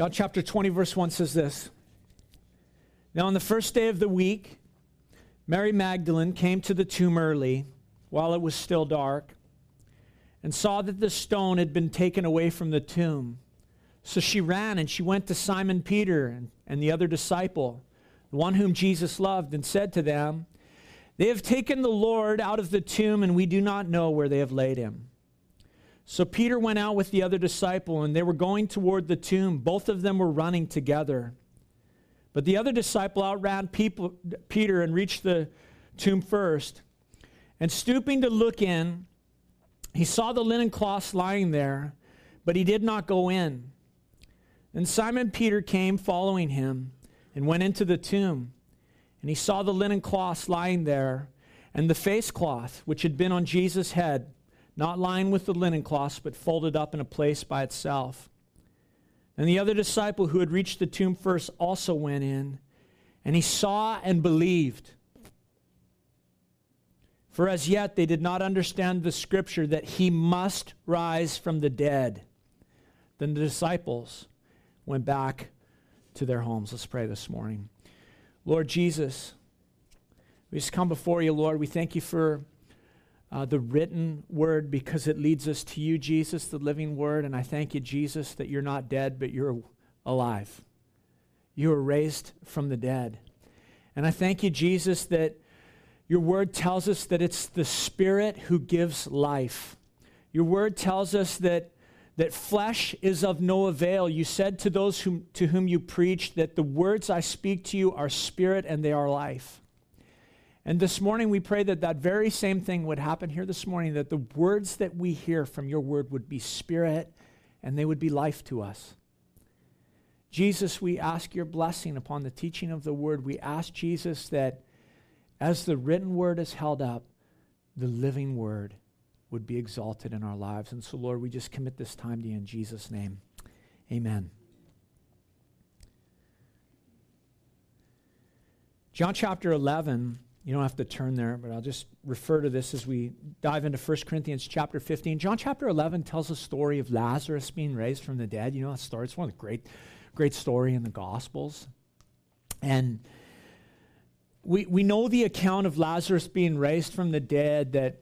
John chapter 20, verse 1 says this Now, on the first day of the week, Mary Magdalene came to the tomb early while it was still dark and saw that the stone had been taken away from the tomb. So she ran and she went to Simon Peter and, and the other disciple, the one whom Jesus loved, and said to them, They have taken the Lord out of the tomb, and we do not know where they have laid him. So Peter went out with the other disciple, and they were going toward the tomb. Both of them were running together. But the other disciple outran people, Peter and reached the tomb first. And stooping to look in, he saw the linen cloths lying there, but he did not go in. And Simon Peter came following him and went into the tomb. And he saw the linen cloths lying there, and the face cloth which had been on Jesus' head, not lying with the linen cloths, but folded up in a place by itself. And the other disciple who had reached the tomb first also went in, and he saw and believed. For as yet they did not understand the scripture that he must rise from the dead. Then the disciples went back to their homes. Let's pray this morning. Lord Jesus, we just come before you, Lord. We thank you for uh, the written word because it leads us to you, Jesus, the living word. And I thank you, Jesus, that you're not dead, but you're alive. You were raised from the dead. And I thank you, Jesus, that your word tells us that it's the Spirit who gives life. Your word tells us that, that flesh is of no avail. You said to those whom, to whom you preached that the words I speak to you are spirit and they are life. And this morning we pray that that very same thing would happen here this morning, that the words that we hear from your word would be spirit and they would be life to us. Jesus, we ask your blessing upon the teaching of the word. We ask, Jesus, that as the written word is held up, the living word would be exalted in our lives. And so, Lord, we just commit this time to you in Jesus' name. Amen. John chapter 11, you don't have to turn there, but I'll just refer to this as we dive into 1 Corinthians chapter 15. John chapter 11 tells a story of Lazarus being raised from the dead. You know that story? It's one of the great, great story in the Gospels. And we, we know the account of Lazarus being raised from the dead, that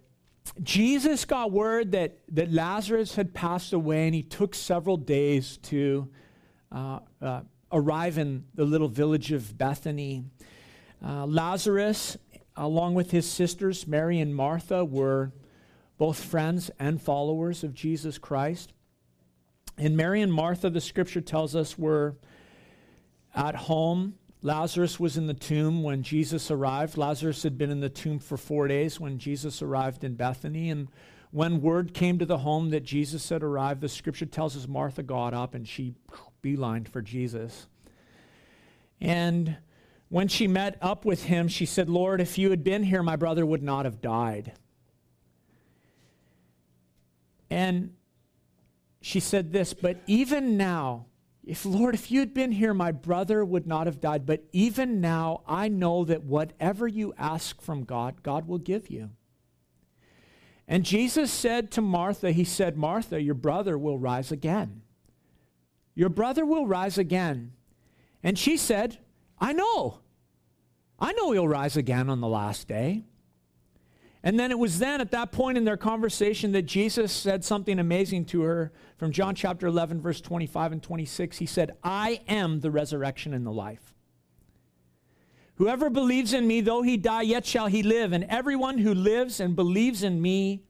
Jesus got word that, that Lazarus had passed away, and he took several days to uh, uh, arrive in the little village of Bethany. Uh, Lazarus, along with his sisters, Mary and Martha, were both friends and followers of Jesus Christ. And Mary and Martha, the scripture tells us, were at home Lazarus was in the tomb when Jesus arrived. Lazarus had been in the tomb for four days when Jesus arrived in Bethany. And when word came to the home that Jesus had arrived, the scripture tells us Martha got up and she beelined for Jesus. And when she met up with him, she said, Lord, if you had been here, my brother would not have died. And she said this, but even now, if, Lord, if you had been here, my brother would not have died. But even now, I know that whatever you ask from God, God will give you. And Jesus said to Martha, He said, Martha, your brother will rise again. Your brother will rise again. And she said, I know. I know he'll rise again on the last day. And then it was then at that point in their conversation that Jesus said something amazing to her from John chapter 11, verse 25 and 26. He said, I am the resurrection and the life. Whoever believes in me, though he die, yet shall he live. And everyone who lives and believes in me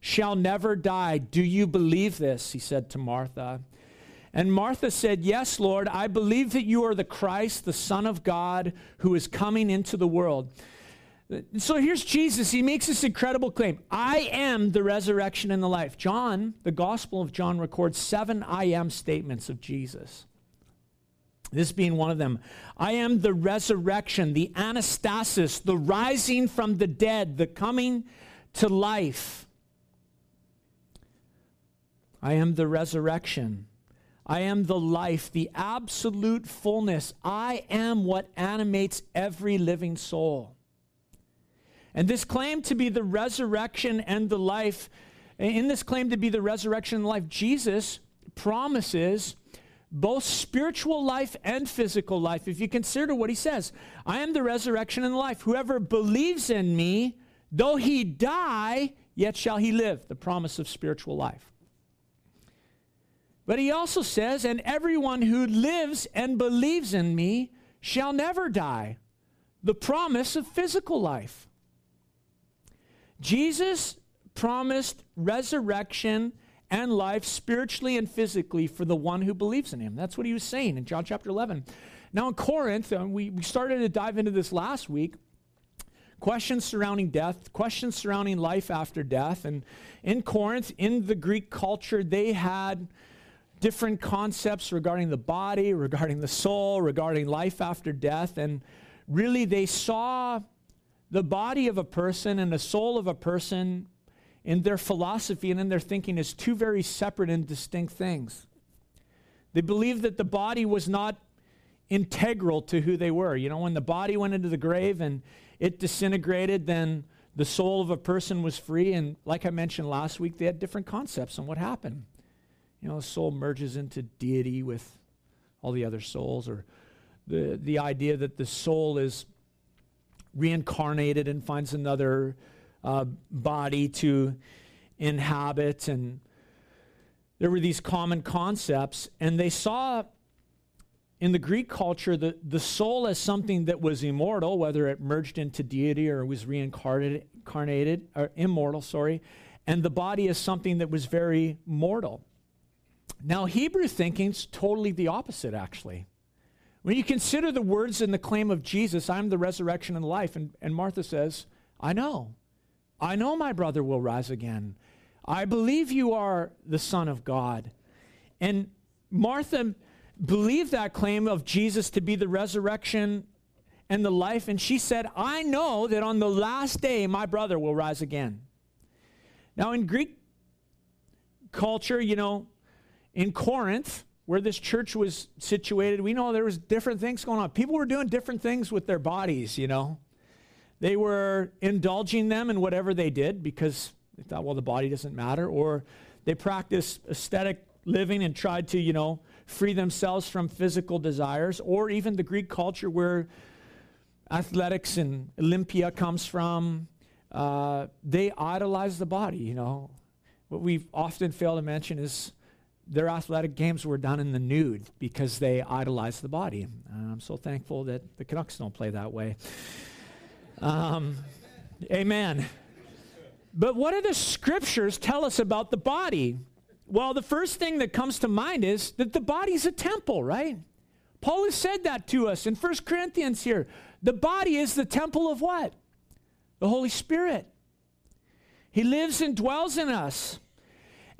shall never die. Do you believe this? He said to Martha. And Martha said, Yes, Lord, I believe that you are the Christ, the Son of God, who is coming into the world. So here's Jesus. He makes this incredible claim I am the resurrection and the life. John, the Gospel of John, records seven I am statements of Jesus. This being one of them. I am the resurrection, the anastasis, the rising from the dead, the coming to life. I am the resurrection. I am the life, the absolute fullness. I am what animates every living soul. And this claim to be the resurrection and the life, in this claim to be the resurrection and life, Jesus promises both spiritual life and physical life. If you consider what he says, I am the resurrection and the life. Whoever believes in me, though he die, yet shall he live. The promise of spiritual life. But he also says, and everyone who lives and believes in me shall never die. The promise of physical life. Jesus promised resurrection and life spiritually and physically for the one who believes in him. That's what he was saying in John chapter 11. Now, in Corinth, uh, we, we started to dive into this last week questions surrounding death, questions surrounding life after death. And in Corinth, in the Greek culture, they had different concepts regarding the body, regarding the soul, regarding life after death. And really, they saw the body of a person and the soul of a person in their philosophy and in their thinking as two very separate and distinct things. They believed that the body was not integral to who they were. You know, when the body went into the grave and it disintegrated, then the soul of a person was free. And like I mentioned last week, they had different concepts on what happened. You know, soul merges into deity with all the other souls, or the, the idea that the soul is reincarnated and finds another uh, body to inhabit. And there were these common concepts, and they saw in the Greek culture the, the soul as something that was immortal, whether it merged into deity or was reincarnated, or immortal, sorry, and the body as something that was very mortal. Now, Hebrew thinking's totally the opposite, actually. When you consider the words and the claim of Jesus, I'm the resurrection and life, and, and Martha says, I know. I know my brother will rise again. I believe you are the Son of God. And Martha believed that claim of Jesus to be the resurrection and the life. And she said, I know that on the last day my brother will rise again. Now, in Greek culture, you know, in Corinth, where this church was situated, we know there was different things going on. People were doing different things with their bodies, you know. They were indulging them in whatever they did because they thought, well, the body doesn't matter. Or they practiced aesthetic living and tried to, you know, free themselves from physical desires. Or even the Greek culture where athletics and Olympia comes from, uh, they idolize the body, you know. What we often fail to mention is their athletic games were done in the nude because they idolized the body. And I'm so thankful that the Canucks don't play that way. Um, amen. But what do the scriptures tell us about the body? Well, the first thing that comes to mind is that the body's a temple, right? Paul has said that to us in 1 Corinthians here. The body is the temple of what? The Holy Spirit. He lives and dwells in us.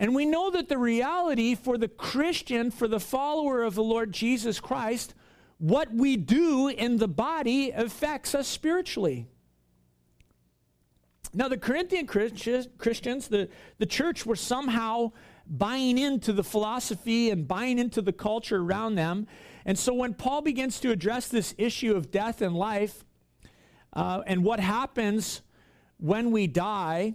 And we know that the reality for the Christian, for the follower of the Lord Jesus Christ, what we do in the body affects us spiritually. Now, the Corinthian Christians, the, the church, were somehow buying into the philosophy and buying into the culture around them. And so, when Paul begins to address this issue of death and life uh, and what happens when we die,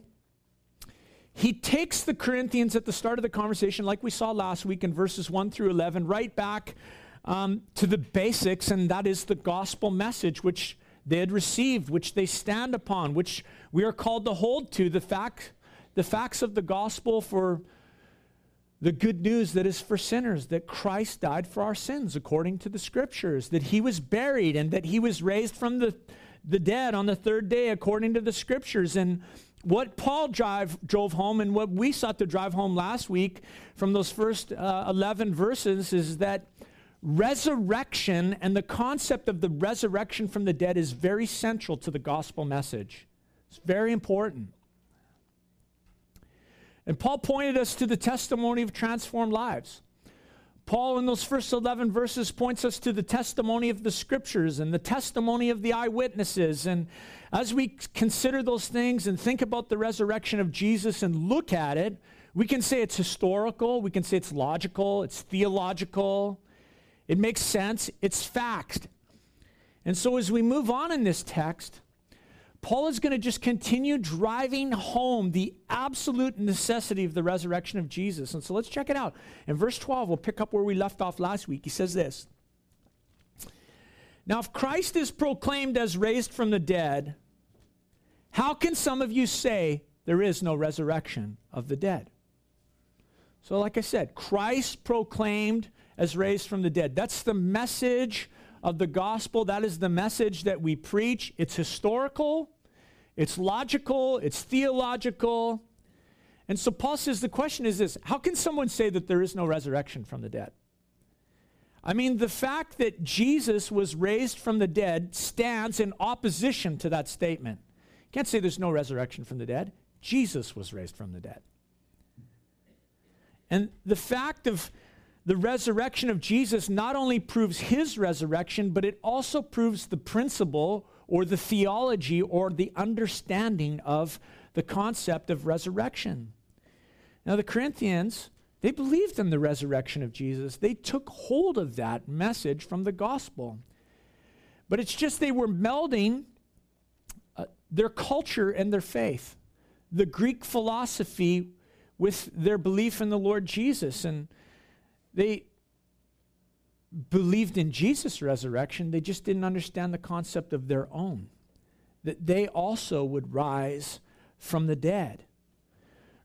he takes the Corinthians at the start of the conversation, like we saw last week in verses 1 through 11, right back um, to the basics, and that is the gospel message which they had received, which they stand upon, which we are called to hold to the fact, the facts of the gospel for the good news that is for sinners that Christ died for our sins according to the scriptures, that he was buried and that he was raised from the, the dead on the third day according to the scriptures. And what Paul drive, drove home and what we sought to drive home last week from those first uh, 11 verses is that resurrection and the concept of the resurrection from the dead is very central to the gospel message. It's very important. And Paul pointed us to the testimony of transformed lives. Paul, in those first 11 verses, points us to the testimony of the scriptures and the testimony of the eyewitnesses. And as we consider those things and think about the resurrection of Jesus and look at it, we can say it's historical, we can say it's logical, it's theological, it makes sense. It's fact. And so as we move on in this text, Paul is going to just continue driving home the absolute necessity of the resurrection of Jesus. And so let's check it out. In verse 12, we'll pick up where we left off last week. He says this Now, if Christ is proclaimed as raised from the dead, how can some of you say there is no resurrection of the dead? So, like I said, Christ proclaimed as raised from the dead. That's the message of the gospel. That is the message that we preach. It's historical, it's logical, it's theological. And so Paul says the question is this how can someone say that there is no resurrection from the dead? I mean, the fact that Jesus was raised from the dead stands in opposition to that statement. You can't say there's no resurrection from the dead. Jesus was raised from the dead. And the fact of the resurrection of Jesus not only proves his resurrection, but it also proves the principle or the theology or the understanding of the concept of resurrection. Now, the Corinthians, they believed in the resurrection of Jesus, they took hold of that message from the gospel. But it's just they were melding uh, their culture and their faith, the Greek philosophy with their belief in the Lord Jesus. And they believed in Jesus' resurrection, they just didn't understand the concept of their own, that they also would rise from the dead.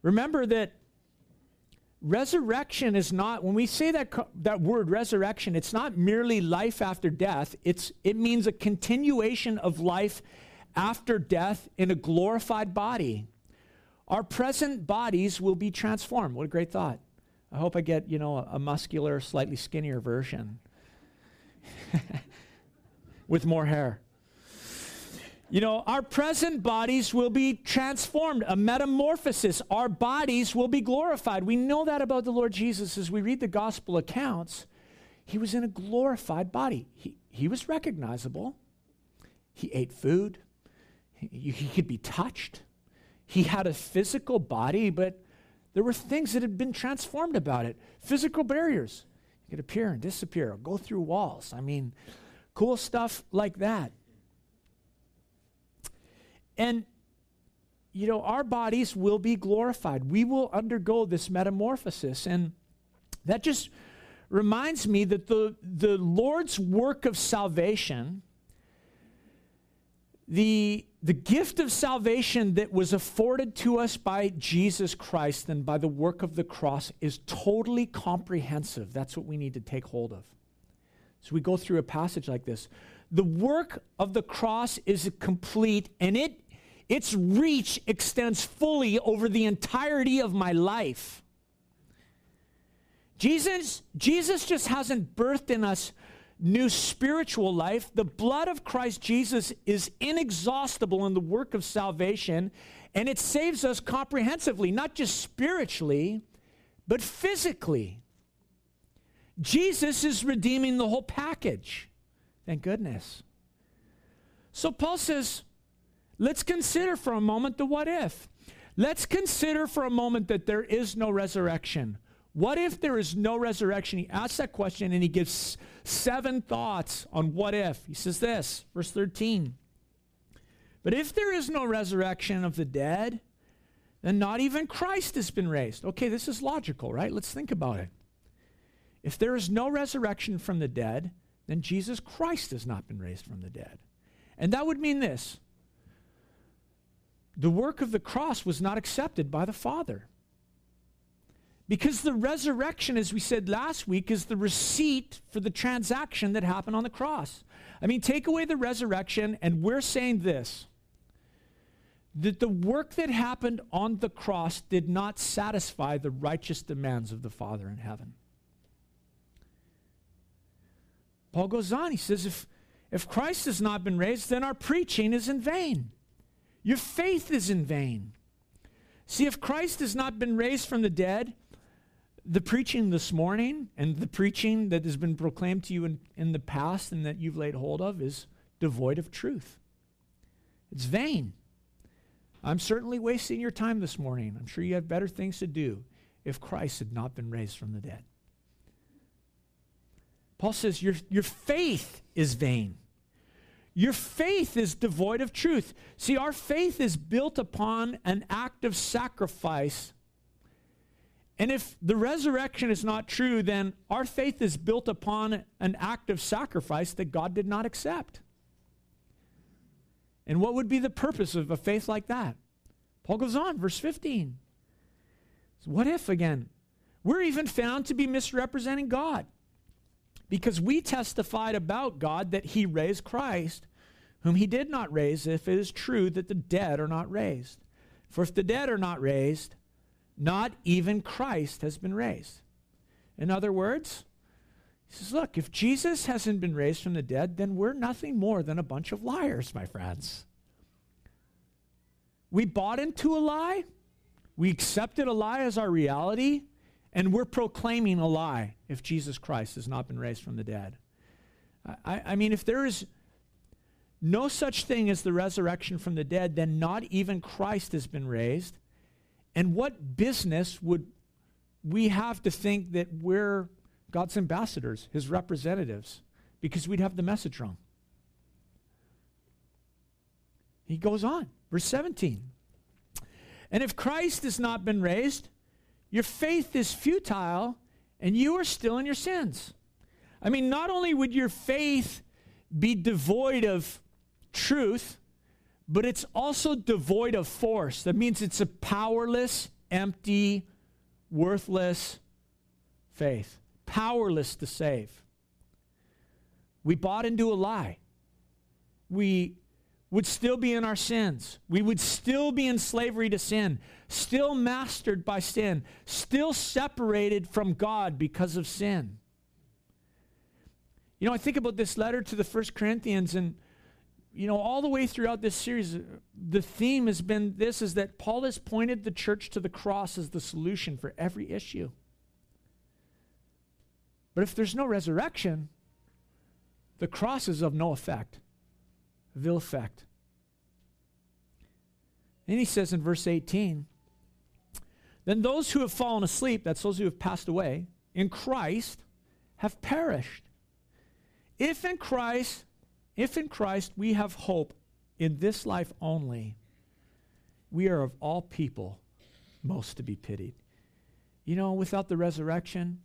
Remember that resurrection is not when we say that that word resurrection it's not merely life after death. It's it means a continuation of life after death in a glorified body. Our present bodies will be transformed. What a great thought I hope I get, you know, a, a muscular, slightly skinnier version with more hair. You know, our present bodies will be transformed, a metamorphosis. Our bodies will be glorified. We know that about the Lord Jesus as we read the gospel accounts. He was in a glorified body, he, he was recognizable. He ate food, he, he could be touched. He had a physical body, but there were things that had been transformed about it. Physical barriers. You could appear and disappear, or go through walls. I mean, cool stuff like that. And, you know, our bodies will be glorified. We will undergo this metamorphosis. And that just reminds me that the, the Lord's work of salvation, the the gift of salvation that was afforded to us by Jesus Christ and by the work of the cross is totally comprehensive. That's what we need to take hold of. So we go through a passage like this. The work of the cross is complete and it its reach extends fully over the entirety of my life. Jesus Jesus just hasn't birthed in us new spiritual life. The blood of Christ Jesus is inexhaustible in the work of salvation, and it saves us comprehensively, not just spiritually, but physically. Jesus is redeeming the whole package. Thank goodness. So Paul says, let's consider for a moment the what if. Let's consider for a moment that there is no resurrection. What if there is no resurrection? He asks that question and he gives seven thoughts on what if. He says this, verse 13. But if there is no resurrection of the dead, then not even Christ has been raised. Okay, this is logical, right? Let's think about it. If there is no resurrection from the dead, then Jesus Christ has not been raised from the dead. And that would mean this the work of the cross was not accepted by the Father. Because the resurrection, as we said last week, is the receipt for the transaction that happened on the cross. I mean, take away the resurrection, and we're saying this that the work that happened on the cross did not satisfy the righteous demands of the Father in heaven. Paul goes on, he says, if, if Christ has not been raised, then our preaching is in vain. Your faith is in vain. See, if Christ has not been raised from the dead, the preaching this morning and the preaching that has been proclaimed to you in, in the past and that you've laid hold of is devoid of truth. It's vain. I'm certainly wasting your time this morning. I'm sure you have better things to do if Christ had not been raised from the dead. Paul says, Your, your faith is vain. your faith is devoid of truth. See, our faith is built upon an act of sacrifice. And if the resurrection is not true, then our faith is built upon an act of sacrifice that God did not accept. And what would be the purpose of a faith like that? Paul goes on, verse 15. So what if, again, we're even found to be misrepresenting God? Because we testified about God that he raised Christ, whom he did not raise, if it is true that the dead are not raised. For if the dead are not raised, not even Christ has been raised. In other words, he says, Look, if Jesus hasn't been raised from the dead, then we're nothing more than a bunch of liars, my friends. We bought into a lie, we accepted a lie as our reality, and we're proclaiming a lie if Jesus Christ has not been raised from the dead. I, I mean, if there is no such thing as the resurrection from the dead, then not even Christ has been raised. And what business would we have to think that we're God's ambassadors, his representatives, because we'd have the message wrong? He goes on, verse 17. And if Christ has not been raised, your faith is futile and you are still in your sins. I mean, not only would your faith be devoid of truth, but it's also devoid of force. That means it's a powerless, empty, worthless faith, powerless to save. We bought into a lie. We would still be in our sins. We would still be in slavery to sin, still mastered by sin, still separated from God because of sin. You know, I think about this letter to the First Corinthians and you know, all the way throughout this series, the theme has been this is that Paul has pointed the church to the cross as the solution for every issue. But if there's no resurrection, the cross is of no effect of ill effect. And he says in verse 18, then those who have fallen asleep, that's those who have passed away, in Christ have perished. If in Christ, if in Christ we have hope in this life only, we are of all people most to be pitied. You know, without the resurrection,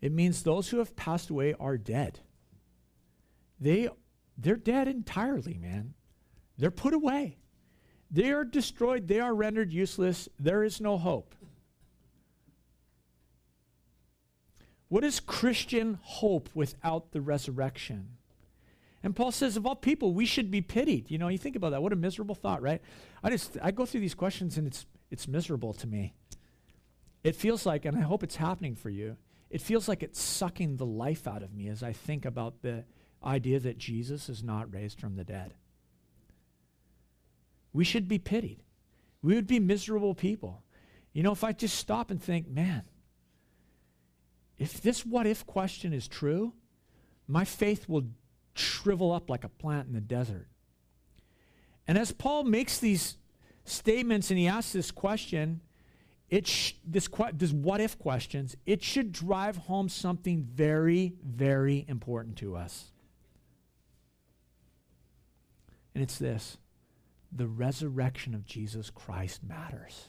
it means those who have passed away are dead. They they're dead entirely, man. They're put away. They are destroyed. They are rendered useless. There is no hope. What is Christian hope without the resurrection? And Paul says, of all people, we should be pitied. You know, you think about that. What a miserable thought, right? I just I go through these questions and it's it's miserable to me. It feels like, and I hope it's happening for you, it feels like it's sucking the life out of me as I think about the idea that Jesus is not raised from the dead. We should be pitied. We would be miserable people. You know, if I just stop and think, man, if this what if question is true, my faith will shrivel up like a plant in the desert. And as Paul makes these statements and he asks this question, it sh- this, que- this what if questions, it should drive home something very, very important to us. And it's this the resurrection of Jesus Christ matters.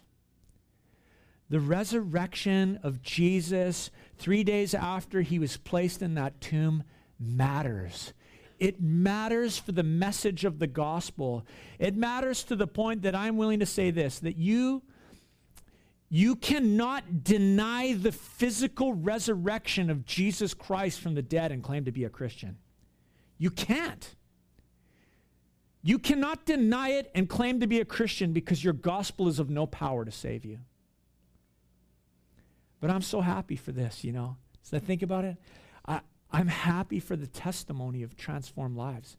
The resurrection of Jesus three days after he was placed in that tomb matters. It matters for the message of the gospel. It matters to the point that I'm willing to say this that you you cannot deny the physical resurrection of Jesus Christ from the dead and claim to be a Christian. You can't. You cannot deny it and claim to be a Christian because your gospel is of no power to save you. But I'm so happy for this, you know. So I think about it, I, I'm happy for the testimony of transformed lives.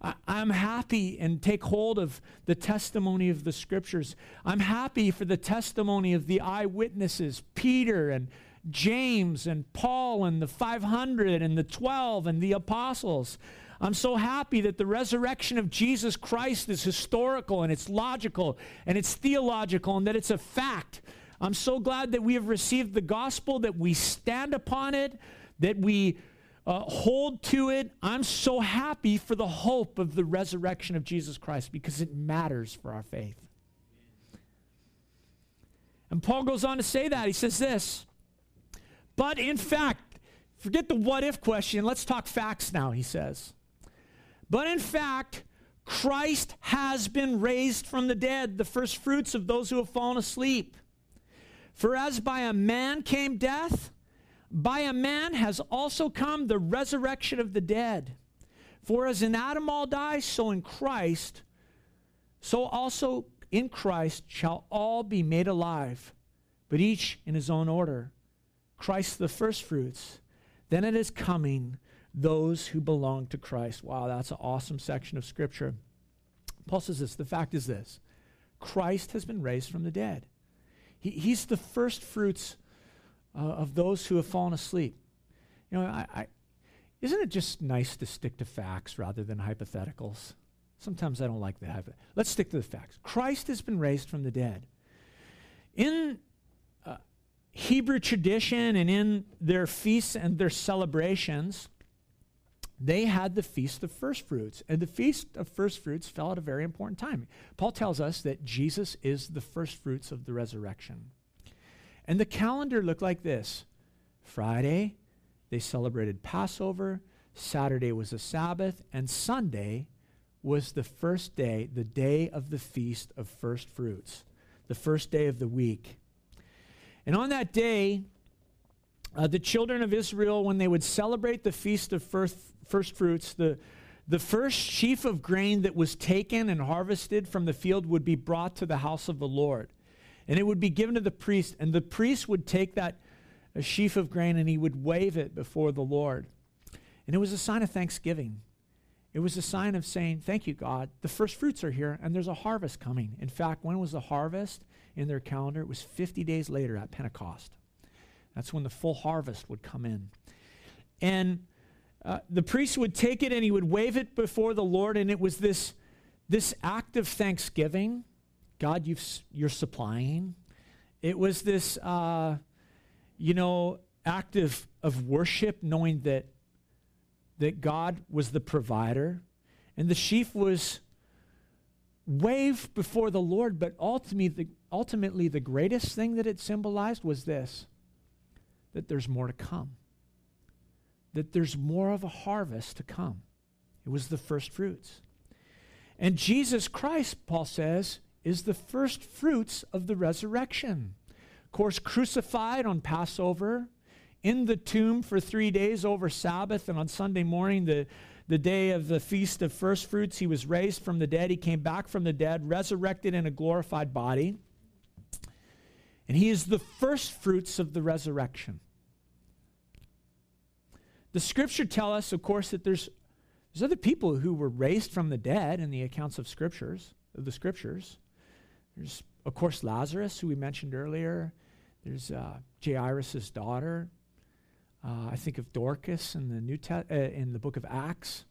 I, I'm happy and take hold of the testimony of the scriptures. I'm happy for the testimony of the eyewitnesses, Peter and James and Paul and the 500 and the 12 and the apostles. I'm so happy that the resurrection of Jesus Christ is historical and it's logical and it's theological and that it's a fact. I'm so glad that we have received the gospel, that we stand upon it, that we uh, hold to it. I'm so happy for the hope of the resurrection of Jesus Christ because it matters for our faith. And Paul goes on to say that. He says this, but in fact, forget the what if question. Let's talk facts now, he says. But in fact, Christ has been raised from the dead, the first fruits of those who have fallen asleep. For as by a man came death, by a man has also come the resurrection of the dead. For as in Adam all die, so in Christ, so also in Christ shall all be made alive, but each in his own order. Christ the firstfruits, then it is coming those who belong to Christ. Wow, that's an awesome section of Scripture. Paul says this the fact is this Christ has been raised from the dead. He, he's the first fruits uh, of those who have fallen asleep. You know, I, I, isn't it just nice to stick to facts rather than hypotheticals? Sometimes I don't like the that. Let's stick to the facts. Christ has been raised from the dead. In uh, Hebrew tradition and in their feasts and their celebrations, they had the Feast of First Fruits. And the Feast of First Fruits fell at a very important time. Paul tells us that Jesus is the first fruits of the resurrection. And the calendar looked like this Friday, they celebrated Passover. Saturday was a Sabbath. And Sunday was the first day, the day of the Feast of First Fruits, the first day of the week. And on that day, uh, the children of Israel, when they would celebrate the Feast of First, first Fruits, the, the first sheaf of grain that was taken and harvested from the field would be brought to the house of the Lord. And it would be given to the priest, and the priest would take that sheaf of grain and he would wave it before the Lord. And it was a sign of thanksgiving. It was a sign of saying, Thank you, God. The first fruits are here, and there's a harvest coming. In fact, when was the harvest in their calendar? It was 50 days later at Pentecost. That's when the full harvest would come in. And uh, the priest would take it and he would wave it before the Lord, and it was this, this act of thanksgiving. God, you've, you're supplying. It was this, uh, you know, act of, of worship, knowing that, that God was the provider. And the sheaf was waved before the Lord, but ultimately the, ultimately, the greatest thing that it symbolized was this that there's more to come, that there's more of a harvest to come. It was the first fruits. And Jesus Christ, Paul says, is the first fruits of the resurrection. Of course, crucified on Passover, in the tomb for three days over Sabbath, and on Sunday morning, the, the day of the feast of first fruits, he was raised from the dead. He came back from the dead, resurrected in a glorified body. And he is the first fruits of the resurrection. The scripture tell us, of course, that there's, there's other people who were raised from the dead in the accounts of scriptures, of the scriptures. There's, of course, Lazarus, who we mentioned earlier. There's uh, Jairus' daughter. Uh, I think of Dorcas in the New Te- uh, in the book of Acts.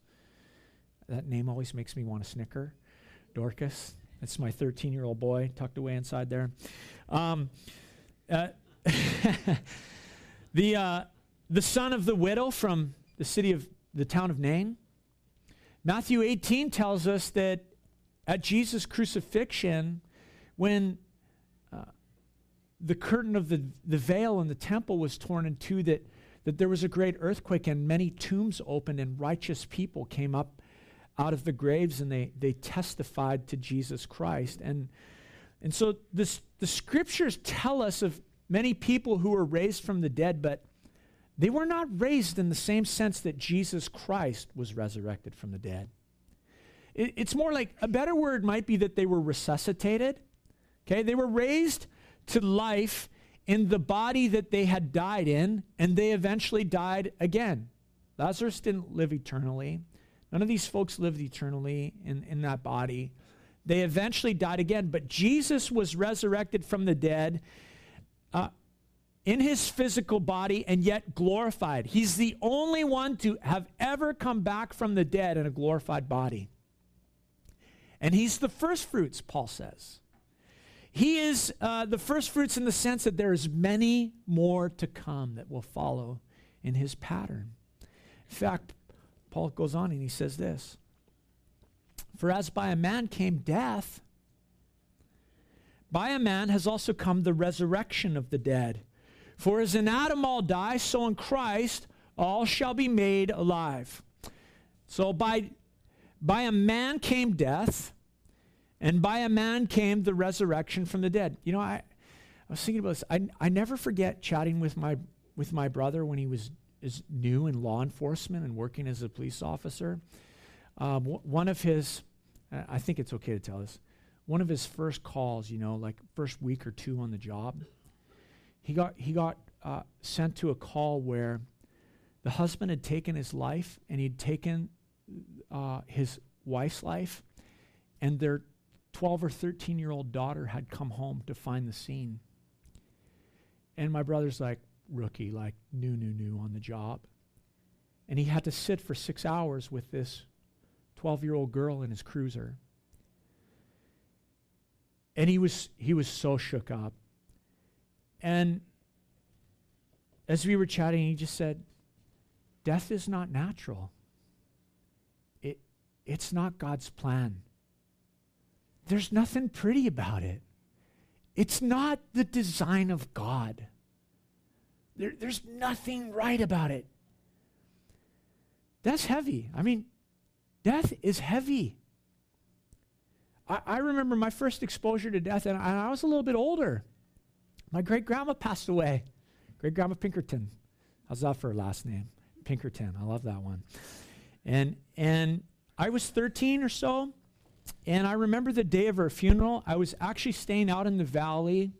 That name always makes me want to snicker. Dorcas. That's my 13 year old boy tucked away inside there. Um, uh, the, uh, the son of the widow from the city of the town of Nain. Matthew 18 tells us that at Jesus' crucifixion, when uh, the curtain of the, the veil in the temple was torn in two, that, that there was a great earthquake and many tombs opened, and righteous people came up out of the graves and they, they testified to Jesus Christ. And, and so this, the scriptures tell us of many people who were raised from the dead, but they were not raised in the same sense that Jesus Christ was resurrected from the dead. It, it's more like a better word might be that they were resuscitated. Okay, they were raised to life in the body that they had died in, and they eventually died again. Lazarus didn't live eternally. None of these folks lived eternally in, in that body. They eventually died again, but Jesus was resurrected from the dead uh, in his physical body and yet glorified. He's the only one to have ever come back from the dead in a glorified body. And he's the first fruits, Paul says. He is uh, the first fruits in the sense that there is many more to come that will follow in his pattern. In fact, Paul goes on and he says this For as by a man came death, by a man has also come the resurrection of the dead. For as in Adam all die, so in Christ all shall be made alive. So by, by a man came death, and by a man came the resurrection from the dead. You know, I, I was thinking about this. I, I never forget chatting with my, with my brother when he was is new in law enforcement and working as a police officer. Um, w- one of his, I think it's okay to tell this, one of his first calls, you know, like first week or two on the job, he got he got uh, sent to a call where the husband had taken his life and he'd taken uh, his wife's life, and their 12 or 13 year old daughter had come home to find the scene. And my brother's like, rookie, like new, new, new on the job. And he had to sit for six hours with this 12 year old girl in his cruiser. And he was, he was so shook up. And as we were chatting, he just said, Death is not natural. It, it's not God's plan. There's nothing pretty about it. It's not the design of God. There, there's nothing right about it. That's heavy. I mean, death is heavy. I, I remember my first exposure to death, and I, I was a little bit older. My great grandma passed away. Great grandma Pinkerton. How's that for her last name? Pinkerton. I love that one. And and I was 13 or so, and I remember the day of her funeral. I was actually staying out in the valley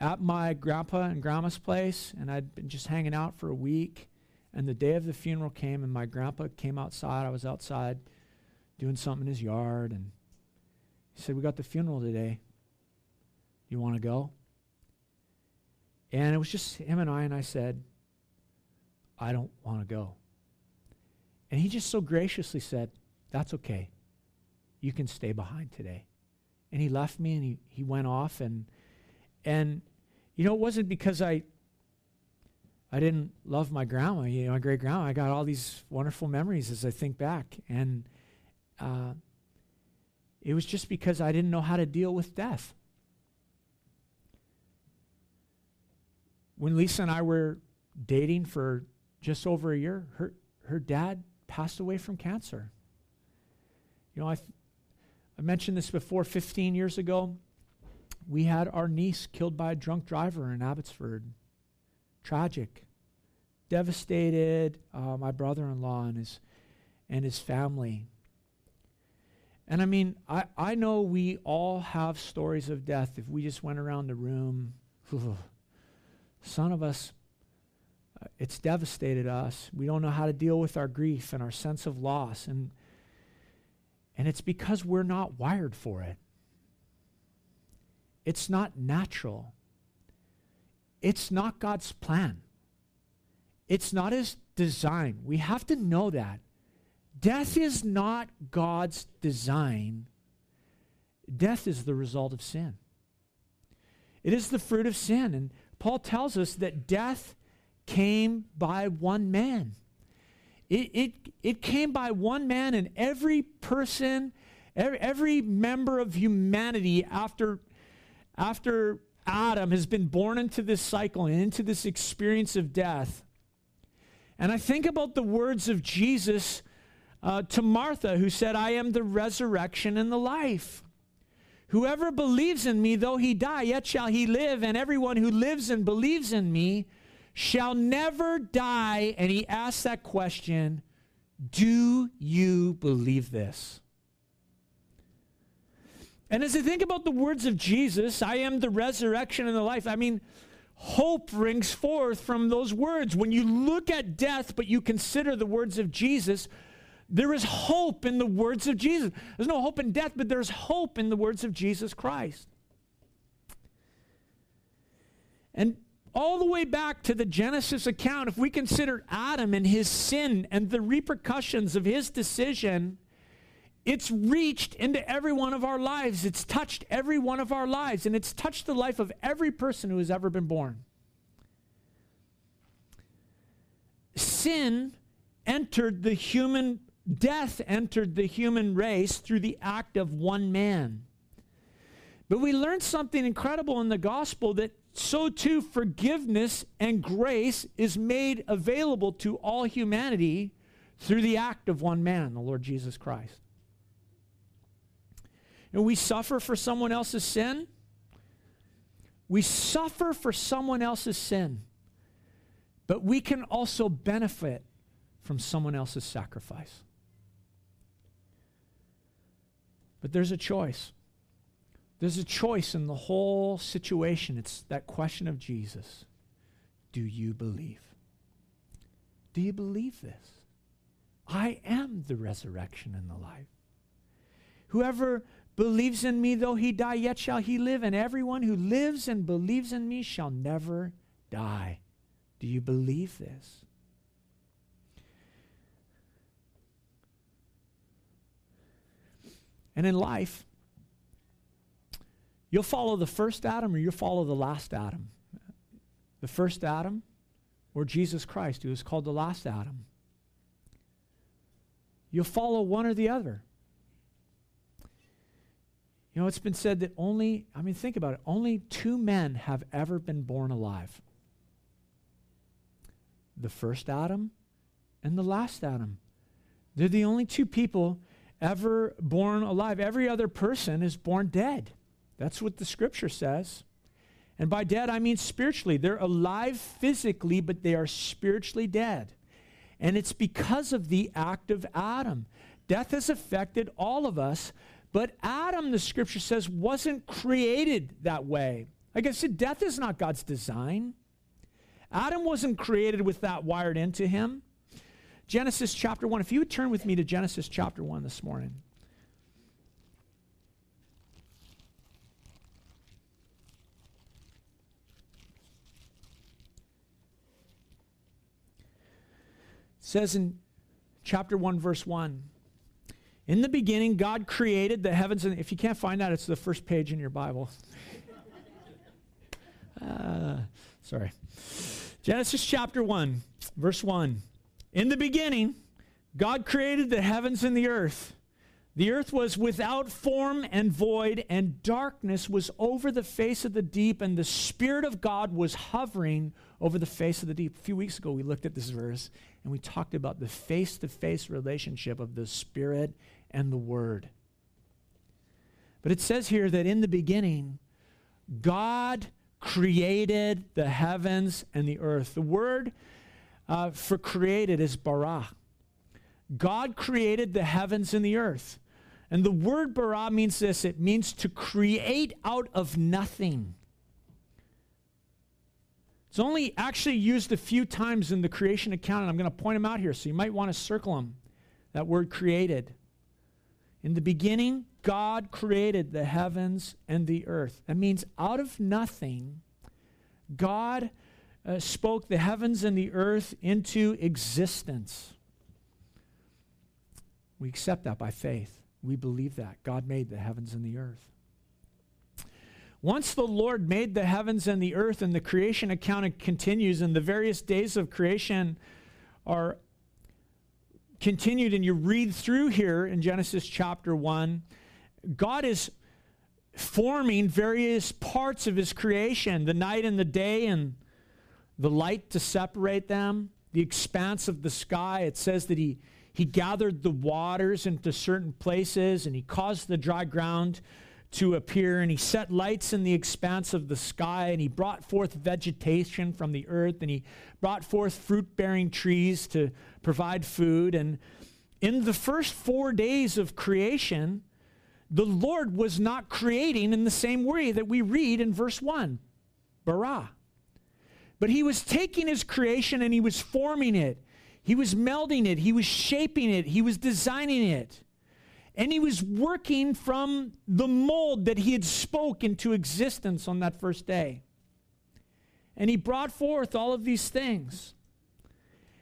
at my grandpa and grandma's place, and I'd been just hanging out for a week. And the day of the funeral came, and my grandpa came outside. I was outside doing something in his yard, and he said, We got the funeral today. You want to go? And it was just him and I, and I said, I don't want to go. And he just so graciously said, That's okay. You can stay behind today. And he left me and he, he went off and and you know, it wasn't because I I didn't love my grandma, you know, my great grandma. I got all these wonderful memories as I think back, and uh, it was just because I didn't know how to deal with death. When Lisa and I were dating for just over a year, her her dad passed away from cancer. You know, I I mentioned this before. Fifteen years ago, we had our niece killed by a drunk driver in Abbotsford. Tragic. Devastated uh, my brother in law and his, and his family. And I mean, I, I know we all have stories of death. If we just went around the room, some of us, uh, it's devastated us. We don't know how to deal with our grief and our sense of loss. And, and it's because we're not wired for it. It's not natural. It's not God's plan. It's not his design. We have to know that. Death is not God's design. Death is the result of sin. It is the fruit of sin. And Paul tells us that death came by one man. It, it, it came by one man, and every person, every, every member of humanity after after Adam has been born into this cycle and into this experience of death. And I think about the words of Jesus uh, to Martha, who said, I am the resurrection and the life. Whoever believes in me, though he die, yet shall he live, and everyone who lives and believes in me shall never die. And he asked that question Do you believe this? And as I think about the words of Jesus, I am the resurrection and the life, I mean, hope rings forth from those words. When you look at death, but you consider the words of Jesus, there is hope in the words of Jesus. There's no hope in death, but there's hope in the words of Jesus Christ. And all the way back to the Genesis account, if we consider Adam and his sin and the repercussions of his decision, it's reached into every one of our lives. It's touched every one of our lives, and it's touched the life of every person who has ever been born. Sin entered the human death entered the human race through the act of one man. But we learned something incredible in the gospel that so too forgiveness and grace is made available to all humanity through the act of one man, the Lord Jesus Christ. And we suffer for someone else's sin. We suffer for someone else's sin. But we can also benefit from someone else's sacrifice. But there's a choice. There's a choice in the whole situation. It's that question of Jesus Do you believe? Do you believe this? I am the resurrection and the life. Whoever believes in me, though he die, yet shall he live, and everyone who lives and believes in me shall never die. Do you believe this? And in life, you'll follow the first Adam or you'll follow the last Adam. The first Adam or Jesus Christ, who is called the last Adam. You'll follow one or the other. You know, it's been said that only, I mean, think about it, only two men have ever been born alive the first Adam and the last Adam. They're the only two people ever born alive. Every other person is born dead. That's what the scripture says. And by dead, I mean spiritually. They're alive physically, but they are spiritually dead. And it's because of the act of Adam. Death has affected all of us, but Adam, the scripture says, wasn't created that way. Like I said, death is not God's design. Adam wasn't created with that wired into him. Genesis chapter 1. If you would turn with me to Genesis chapter 1 this morning. Says in chapter 1, verse 1 In the beginning, God created the heavens and if you can't find that, it's the first page in your Bible. uh, sorry. Genesis chapter 1, verse 1. In the beginning, God created the heavens and the earth. The earth was without form and void, and darkness was over the face of the deep, and the Spirit of God was hovering over the face of the deep. A few weeks ago, we looked at this verse and we talked about the face to face relationship of the Spirit and the Word. But it says here that in the beginning, God created the heavens and the earth. The word uh, for created is bara. God created the heavens and the earth. And the word bara means this it means to create out of nothing. It's only actually used a few times in the creation account, and I'm going to point them out here, so you might want to circle them. That word created. In the beginning, God created the heavens and the earth. That means out of nothing, God uh, spoke the heavens and the earth into existence. We accept that by faith. We believe that. God made the heavens and the earth. Once the Lord made the heavens and the earth, and the creation account continues, and the various days of creation are continued, and you read through here in Genesis chapter 1, God is forming various parts of his creation the night and the day, and the light to separate them, the expanse of the sky. It says that he, he gathered the waters into certain places and he caused the dry ground to appear and he set lights in the expanse of the sky and he brought forth vegetation from the earth and he brought forth fruit bearing trees to provide food. And in the first four days of creation, the Lord was not creating in the same way that we read in verse 1 bara. But he was taking his creation and he was forming it. He was melding it. He was shaping it. He was designing it. And he was working from the mold that he had spoke into existence on that first day. And he brought forth all of these things.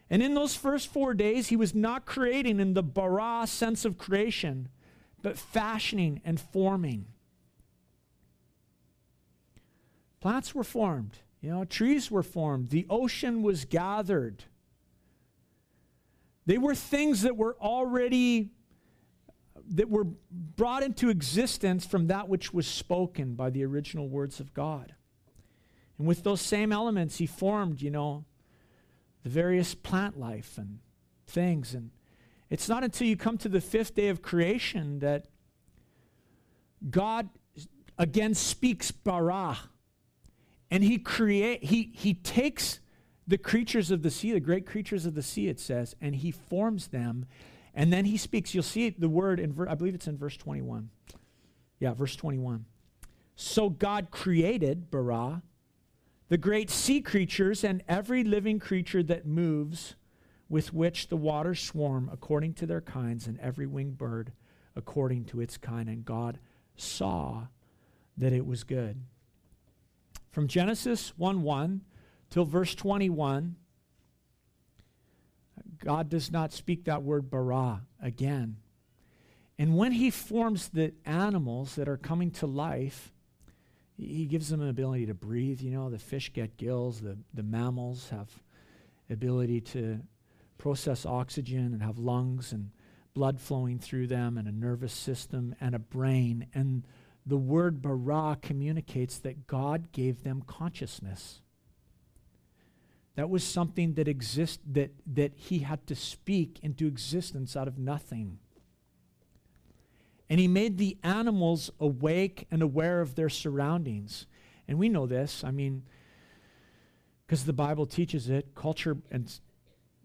And in those first four days, he was not creating in the bara sense of creation, but fashioning and forming. Plants were formed. You know, trees were formed, the ocean was gathered. They were things that were already that were brought into existence from that which was spoken by the original words of God. And with those same elements, he formed, you know, the various plant life and things. And it's not until you come to the fifth day of creation that God again speaks bara. And he create he he takes the creatures of the sea, the great creatures of the sea, it says, and he forms them. And then he speaks. You'll see the word in, I believe it's in verse 21. Yeah, verse 21. So God created, bara, the great sea creatures and every living creature that moves, with which the waters swarm according to their kinds, and every winged bird according to its kind. And God saw that it was good. From Genesis 1 1 till verse 21, God does not speak that word bara again. And when he forms the animals that are coming to life, he gives them an ability to breathe. You know, the fish get gills, the, the mammals have ability to process oxygen and have lungs and blood flowing through them and a nervous system and a brain. And the word bara communicates that God gave them consciousness. That was something that exist that, that he had to speak into existence out of nothing. And he made the animals awake and aware of their surroundings. And we know this. I mean, because the Bible teaches it, culture and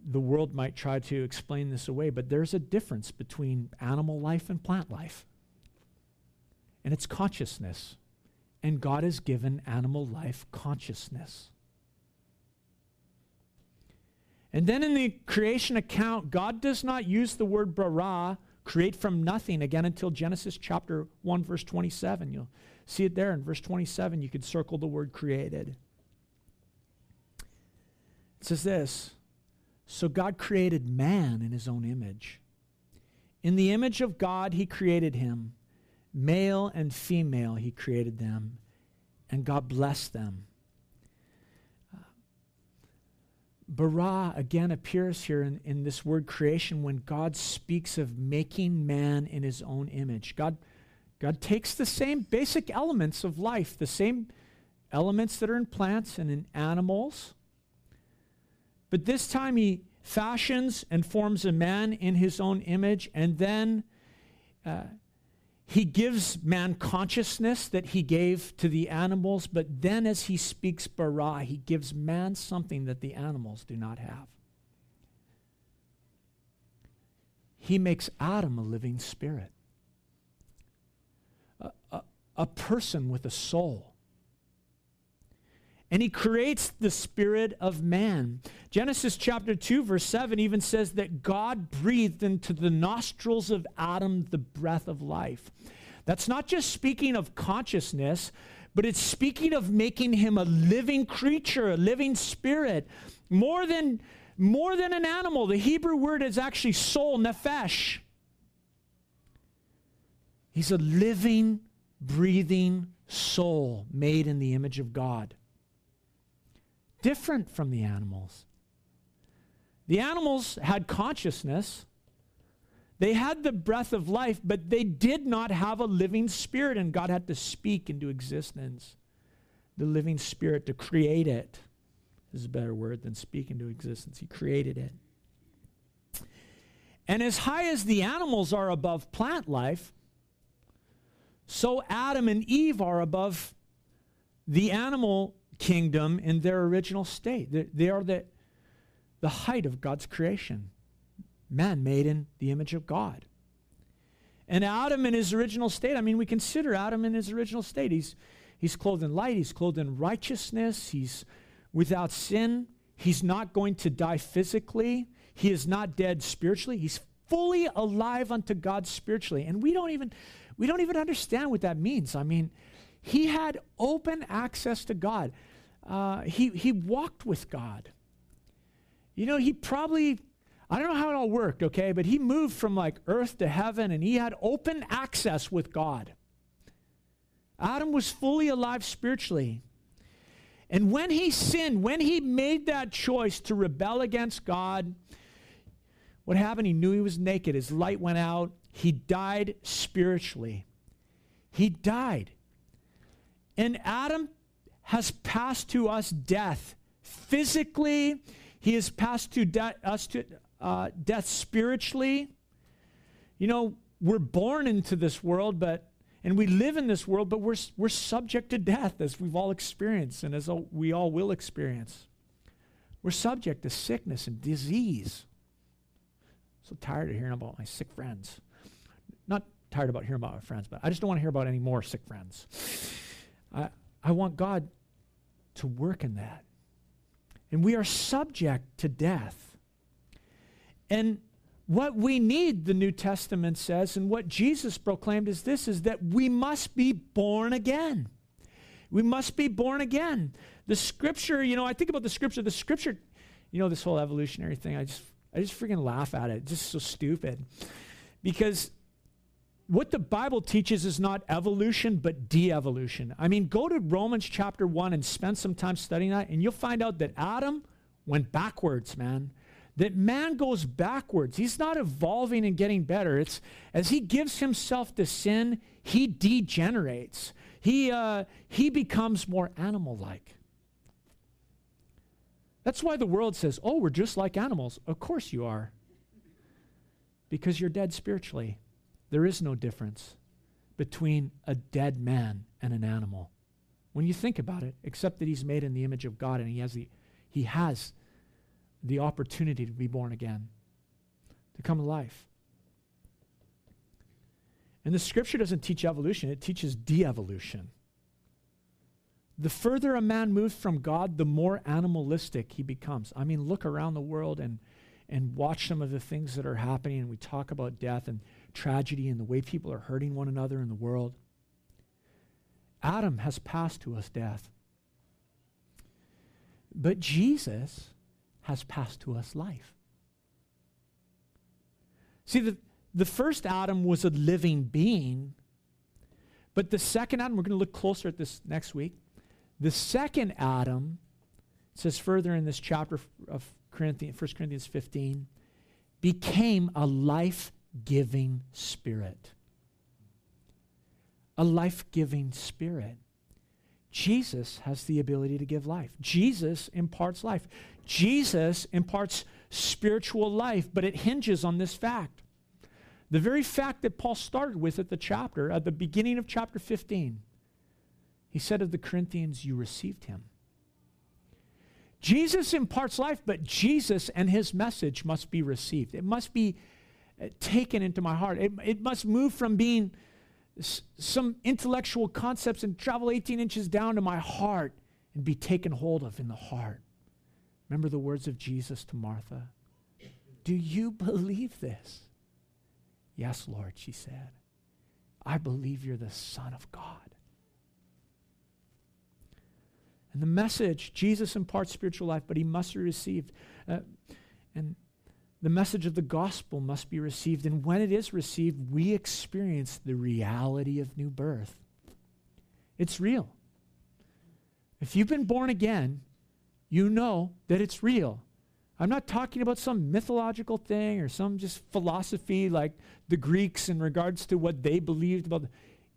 the world might try to explain this away, but there's a difference between animal life and plant life. And it's consciousness. And God has given animal life consciousness. And then in the creation account, God does not use the word bara, create from nothing, again until Genesis chapter 1, verse 27. You'll see it there in verse 27. You could circle the word created. It says this So God created man in his own image. In the image of God, he created him. Male and female, he created them. And God blessed them. Bara again appears here in, in this word creation when God speaks of making man in his own image. God, God takes the same basic elements of life, the same elements that are in plants and in animals, but this time he fashions and forms a man in his own image, and then uh, he gives man consciousness that he gave to the animals, but then as he speaks bara, he gives man something that the animals do not have. He makes Adam a living spirit, a, a, a person with a soul. And he creates the spirit of man. Genesis chapter 2, verse 7 even says that God breathed into the nostrils of Adam the breath of life. That's not just speaking of consciousness, but it's speaking of making him a living creature, a living spirit. More than, more than an animal, the Hebrew word is actually soul, nephesh. He's a living, breathing soul made in the image of God different from the animals. The animals had consciousness. They had the breath of life, but they did not have a living spirit, and God had to speak into existence the living spirit to create it. This is a better word than speak into existence. He created it. And as high as the animals are above plant life, so Adam and Eve are above the animal kingdom in their original state. They, are the, the height of God's creation. Man made in the image of God. And Adam in his original state, I mean, we consider Adam in his original state. He's, he's clothed in light, he's clothed in righteousness, he's without sin, he's not going to die physically, he is not dead spiritually, he's fully alive unto God spiritually. And we don't even we don't even understand what that means. I mean, he had open access to God. Uh, he, he walked with God. You know, he probably, I don't know how it all worked, okay, but he moved from like earth to heaven and he had open access with God. Adam was fully alive spiritually. And when he sinned, when he made that choice to rebel against God, what happened? He knew he was naked. His light went out. He died spiritually. He died. And Adam has passed to us death physically. He has passed to de- us to uh, death spiritually. You know, we're born into this world, but and we live in this world, but we're, we're subject to death as we've all experienced and as we all will experience. We're subject to sickness and disease. So tired of hearing about my sick friends. Not tired about hearing about my friends, but I just don't want to hear about any more sick friends. I, I want God to work in that. And we are subject to death. And what we need, the New Testament says, and what Jesus proclaimed is this is that we must be born again. We must be born again. The scripture, you know, I think about the scripture, the scripture, you know, this whole evolutionary thing, I just I just freaking laugh at it. It's just so stupid. Because what the Bible teaches is not evolution, but de evolution. I mean, go to Romans chapter 1 and spend some time studying that, and you'll find out that Adam went backwards, man that man goes backwards. He's not evolving and getting better. It's as he gives himself to sin, he degenerates. He, uh, he becomes more animal like. That's why the world says, oh, we're just like animals. Of course you are. Because you're dead spiritually. There is no difference between a dead man and an animal. When you think about it, except that he's made in the image of God and he has the, he has the opportunity to be born again, to come to life. And the scripture doesn't teach evolution, it teaches de evolution. The further a man moves from God, the more animalistic he becomes. I mean, look around the world and, and watch some of the things that are happening. And we talk about death and tragedy and the way people are hurting one another in the world. Adam has passed to us death. But Jesus has passed to us life. See, the, the first Adam was a living being, but the second Adam, we're going to look closer at this next week. The second Adam, says further in this chapter of Corinthians, 1 Corinthians 15, became a life giving spirit. A life giving spirit. Jesus has the ability to give life. Jesus imparts life. Jesus imparts spiritual life, but it hinges on this fact. The very fact that Paul started with at the chapter, at the beginning of chapter 15. He said of the Corinthians, You received him. Jesus imparts life, but Jesus and his message must be received. It must be taken into my heart. It, it must move from being some intellectual concepts and travel 18 inches down to my heart and be taken hold of in the heart. Remember the words of Jesus to Martha? Do you believe this? Yes, Lord, she said. I believe you're the Son of God. And the message, Jesus imparts spiritual life, but he must be received. Uh, and the message of the gospel must be received. And when it is received, we experience the reality of new birth. It's real. If you've been born again, you know that it's real. I'm not talking about some mythological thing or some just philosophy like the Greeks in regards to what they believed about.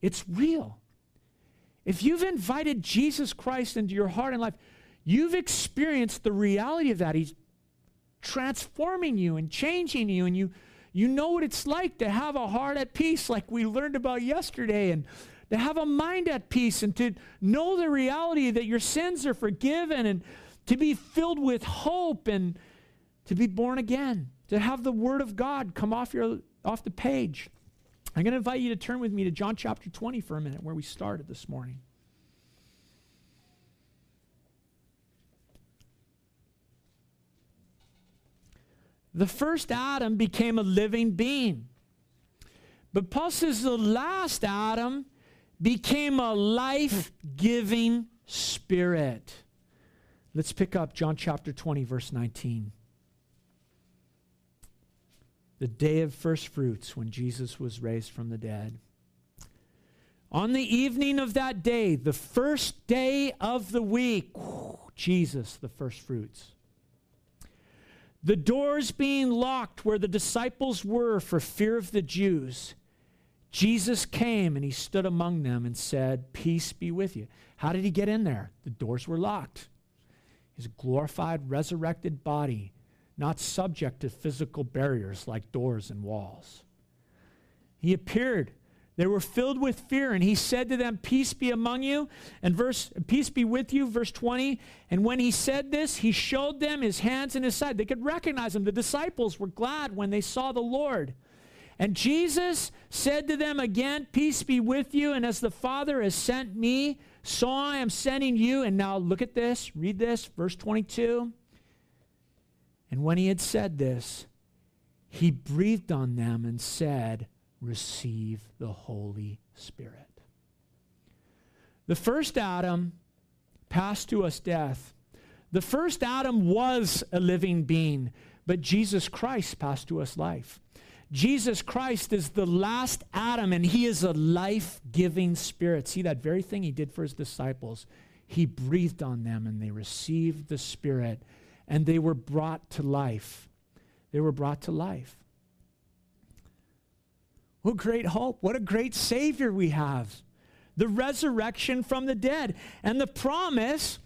It's real. If you've invited Jesus Christ into your heart and life, you've experienced the reality of that. He's transforming you and changing you and you you know what it's like to have a heart at peace like we learned about yesterday and to have a mind at peace and to know the reality that your sins are forgiven and to be filled with hope and to be born again to have the word of god come off your off the page. I'm going to invite you to turn with me to john chapter 20 for a minute where we started this morning The first Adam became a living being. But Paul says the last Adam became a life giving spirit. Let's pick up John chapter 20, verse 19. The day of first fruits when Jesus was raised from the dead. On the evening of that day, the first day of the week, Jesus, the first fruits the doors being locked where the disciples were for fear of the Jews, Jesus came and he stood among them and said, Peace be with you. How did he get in there? The doors were locked. His glorified, resurrected body, not subject to physical barriers like doors and walls. He appeared they were filled with fear, and he said to them, Peace be among you, and verse, peace be with you, verse 20. And when he said this, he showed them his hands and his side. They could recognize him. The disciples were glad when they saw the Lord. And Jesus said to them again, Peace be with you, and as the Father has sent me, so I am sending you. And now look at this, read this, verse 22. And when he had said this, he breathed on them and said, receive the Holy Spirit. The first Adam passed to us death. The first Adam was a living being, but Jesus Christ passed to us life. Jesus Christ is the last Adam, and he is a life giving spirit. See that very thing he did for his disciples. He breathed on them, and they received the Spirit, and they were brought to life. They were brought to life. What great hope. What a great Savior we have. The resurrection from the dead. And the promise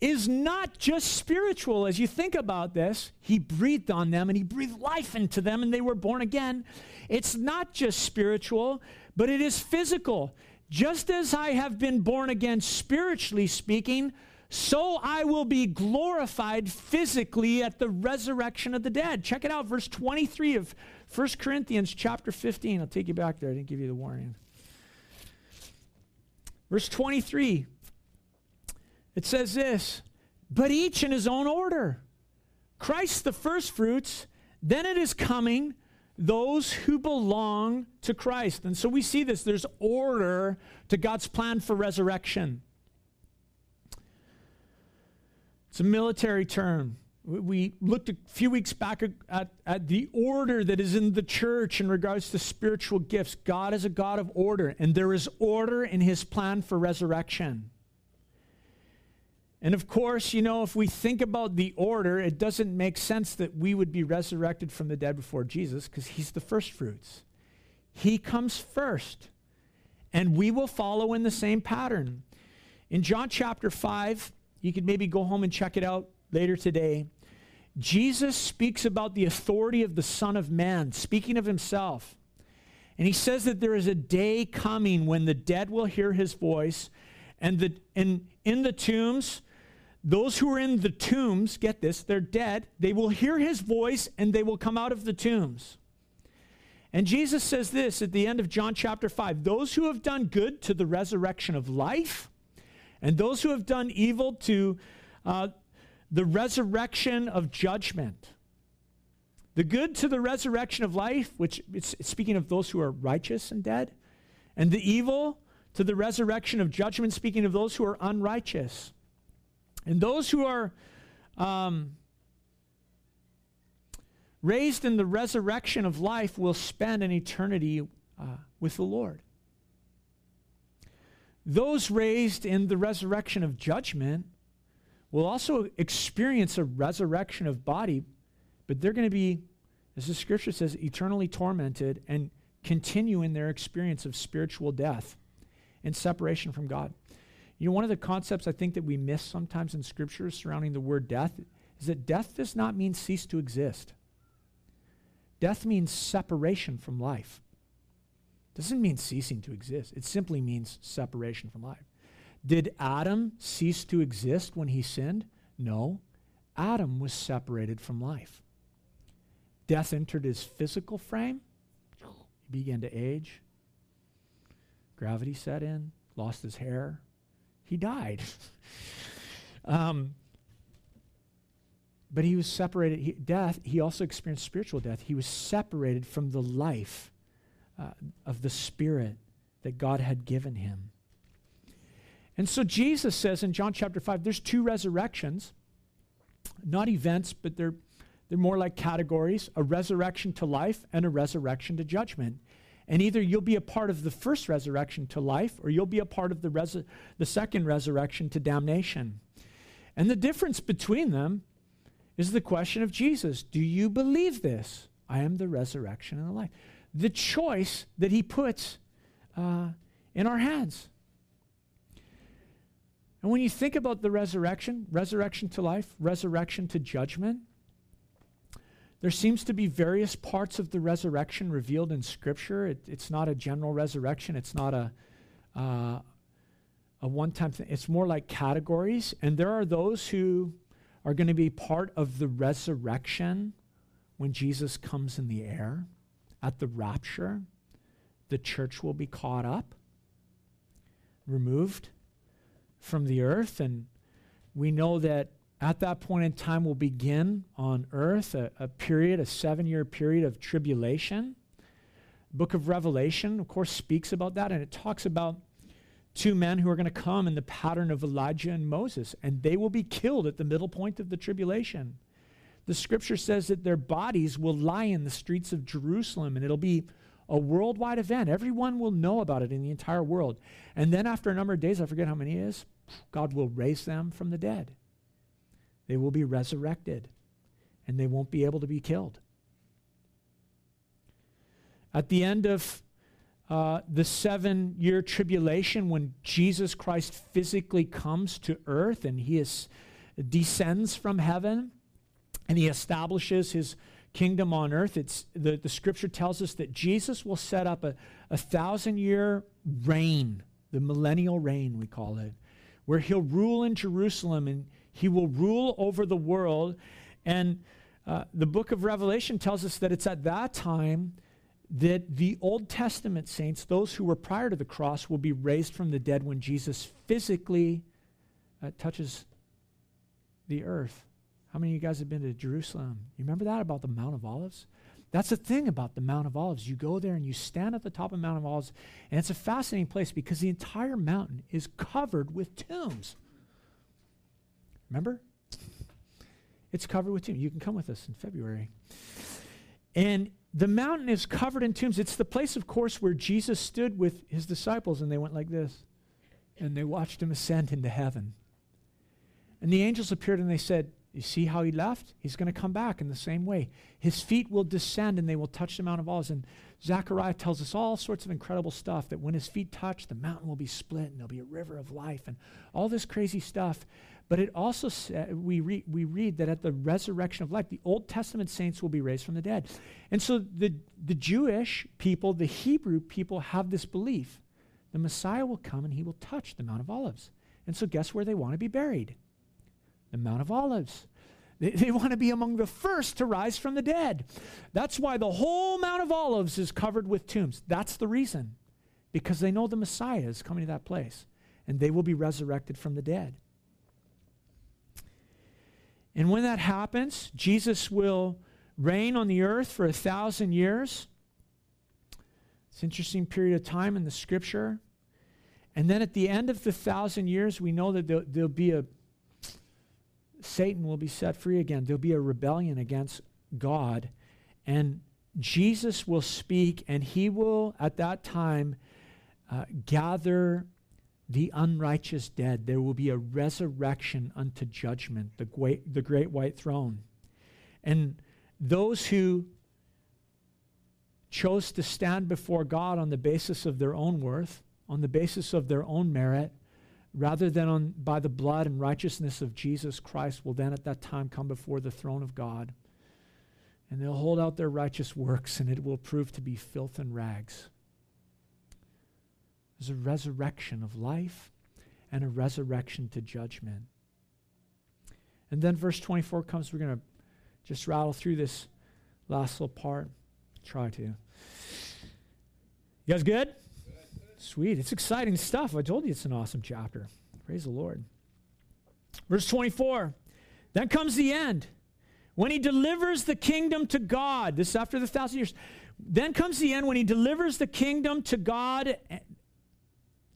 is not just spiritual. As you think about this, He breathed on them and He breathed life into them and they were born again. It's not just spiritual, but it is physical. Just as I have been born again spiritually speaking, so I will be glorified physically at the resurrection of the dead. Check it out, verse 23 of 1 Corinthians chapter 15. I'll take you back there. I didn't give you the warning. Verse 23. It says this, but each in his own order. Christ the firstfruits, then it is coming those who belong to Christ. And so we see this there's order to God's plan for resurrection. It's a military term. We looked a few weeks back at, at, the order that is in the church in regards to spiritual gifts. God is a God of order, and there is order in his plan for resurrection. And of course, you know, if we think about the order, it doesn't make sense that we would be resurrected from the dead before Jesus because he's the first fruits. He comes first, and we will follow in the same pattern. In John chapter 5, you could maybe go home and check it out later today. Jesus speaks about the authority of the Son of Man, speaking of himself. And he says that there is a day coming when the dead will hear his voice, and, the, and in the tombs, those who are in the tombs, get this, they're dead, they will hear his voice and they will come out of the tombs. And Jesus says this at the end of John chapter 5 those who have done good to the resurrection of life, and those who have done evil to uh, the resurrection of judgment. The good to the resurrection of life, which it's, speaking of those who are righteous and dead, and the evil to the resurrection of judgment, speaking of those who are unrighteous. And those who are um, raised in the resurrection of life will spend an eternity uh, with the Lord. Those raised in the resurrection of judgment will also experience a resurrection of body, but they're going to be, as the scripture says, eternally tormented and continue in their experience of spiritual death and separation from God. You know, one of the concepts I think that we miss sometimes in scripture surrounding the word death is that death does not mean cease to exist. Death means separation from life. Doesn't mean ceasing to exist. It simply means separation from life. Did Adam cease to exist when he sinned? No. Adam was separated from life. Death entered his physical frame. He began to age. Gravity set in, lost his hair. He died. um, but he was separated. He, death, he also experienced spiritual death. He was separated from the life uh, of the Spirit that God had given him. And so Jesus says in John chapter 5, there's two resurrections, not events, but they're, they're more like categories a resurrection to life and a resurrection to judgment. And either you'll be a part of the first resurrection to life or you'll be a part of the, res- the second resurrection to damnation. And the difference between them is the question of Jesus Do you believe this? I am the resurrection and the life. The choice that he puts uh, in our hands. And when you think about the resurrection, resurrection to life, resurrection to judgment, there seems to be various parts of the resurrection revealed in Scripture. It, it's not a general resurrection, it's not a, uh, a one time thing. It's more like categories. And there are those who are going to be part of the resurrection when Jesus comes in the air at the rapture. The church will be caught up, removed from the earth. And we know that at that point in time will begin on earth a, a period, a seven year period of tribulation. Book of Revelation, of course, speaks about that, and it talks about two men who are going to come in the pattern of Elijah and Moses, and they will be killed at the middle point of the tribulation. The scripture says that their bodies will lie in the streets of Jerusalem, and it'll be a worldwide event. Everyone will know about it in the entire world. And then, after a number of days, I forget how many it is, God will raise them from the dead. They will be resurrected and they won't be able to be killed. At the end of uh, the seven year tribulation, when Jesus Christ physically comes to earth and he is, descends from heaven and he establishes his kingdom on earth, it's, the, the scripture tells us that Jesus will set up a, a thousand year reign, the millennial reign, we call it, where he'll rule in Jerusalem and he will rule over the world. And uh, the book of Revelation tells us that it's at that time that the Old Testament saints, those who were prior to the cross, will be raised from the dead when Jesus physically uh, touches the earth. How many of you guys have been to Jerusalem? You remember that about the Mount of Olives? That's the thing about the Mount of Olives. You go there and you stand at the top of Mount of Olives, and it's a fascinating place because the entire mountain is covered with tombs. Remember? It's covered with tombs. You can come with us in February. And the mountain is covered in tombs. It's the place, of course, where Jesus stood with his disciples and they went like this. And they watched him ascend into heaven. And the angels appeared and they said, You see how he left? He's going to come back in the same way. His feet will descend and they will touch the Mount of Olives. And Zechariah tells us all sorts of incredible stuff that when his feet touch, the mountain will be split and there'll be a river of life and all this crazy stuff. But it also sa- we, re- we read that at the resurrection of life, the Old Testament saints will be raised from the dead. And so the, the Jewish people, the Hebrew people, have this belief the Messiah will come and he will touch the Mount of Olives. And so, guess where they want to be buried? The Mount of Olives. They, they want to be among the first to rise from the dead. That's why the whole Mount of Olives is covered with tombs. That's the reason. Because they know the Messiah is coming to that place and they will be resurrected from the dead. And when that happens, Jesus will reign on the earth for a thousand years. It's an interesting period of time in the scripture. And then at the end of the thousand years, we know that there'll, there'll be a Satan will be set free again. There'll be a rebellion against God. And Jesus will speak, and he will, at that time, uh, gather the unrighteous dead. There will be a resurrection unto judgment, the great, the great white throne. And those who chose to stand before God on the basis of their own worth, on the basis of their own merit, rather than on, by the blood and righteousness of Jesus Christ, will then at that time come before the throne of God. And they'll hold out their righteous works, and it will prove to be filth and rags. There's a resurrection of life and a resurrection to judgment. And then verse 24 comes. We're going to just rattle through this last little part. Try to. You guys good? Sweet. It's exciting stuff. I told you it's an awesome chapter. Praise the Lord. Verse 24. Then comes the end. When he delivers the kingdom to God, this after the thousand years, then comes the end when he delivers the kingdom to God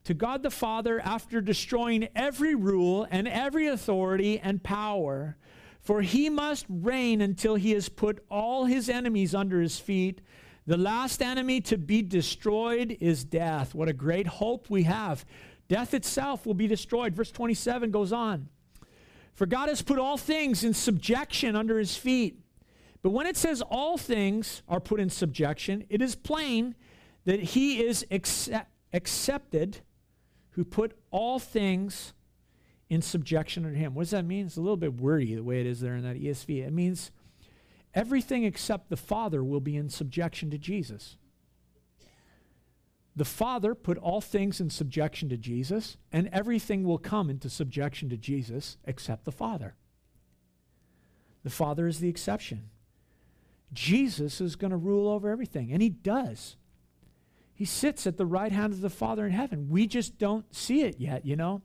to God the Father after destroying every rule and every authority and power, for he must reign until he has put all his enemies under his feet. The last enemy to be destroyed is death. What a great hope we have. Death itself will be destroyed. Verse 27 goes on. For God has put all things in subjection under his feet. But when it says all things are put in subjection, it is plain that he is accept, accepted who put all things in subjection under him. What does that mean? It's a little bit wordy the way it is there in that ESV. It means everything except the Father will be in subjection to Jesus. The Father put all things in subjection to Jesus, and everything will come into subjection to Jesus except the Father. The Father is the exception. Jesus is going to rule over everything, and He does. He sits at the right hand of the Father in heaven. We just don't see it yet, you know?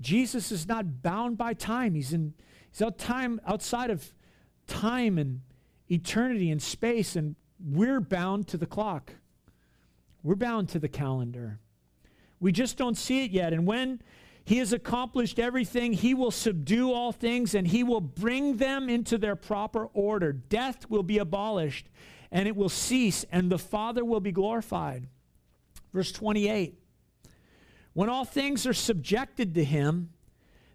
Jesus is not bound by time. He's in he's out time outside of time and eternity and space, and we're bound to the clock. We're bound to the calendar. We just don't see it yet. And when he has accomplished everything, he will subdue all things and he will bring them into their proper order. Death will be abolished and it will cease, and the Father will be glorified. Verse 28 When all things are subjected to him,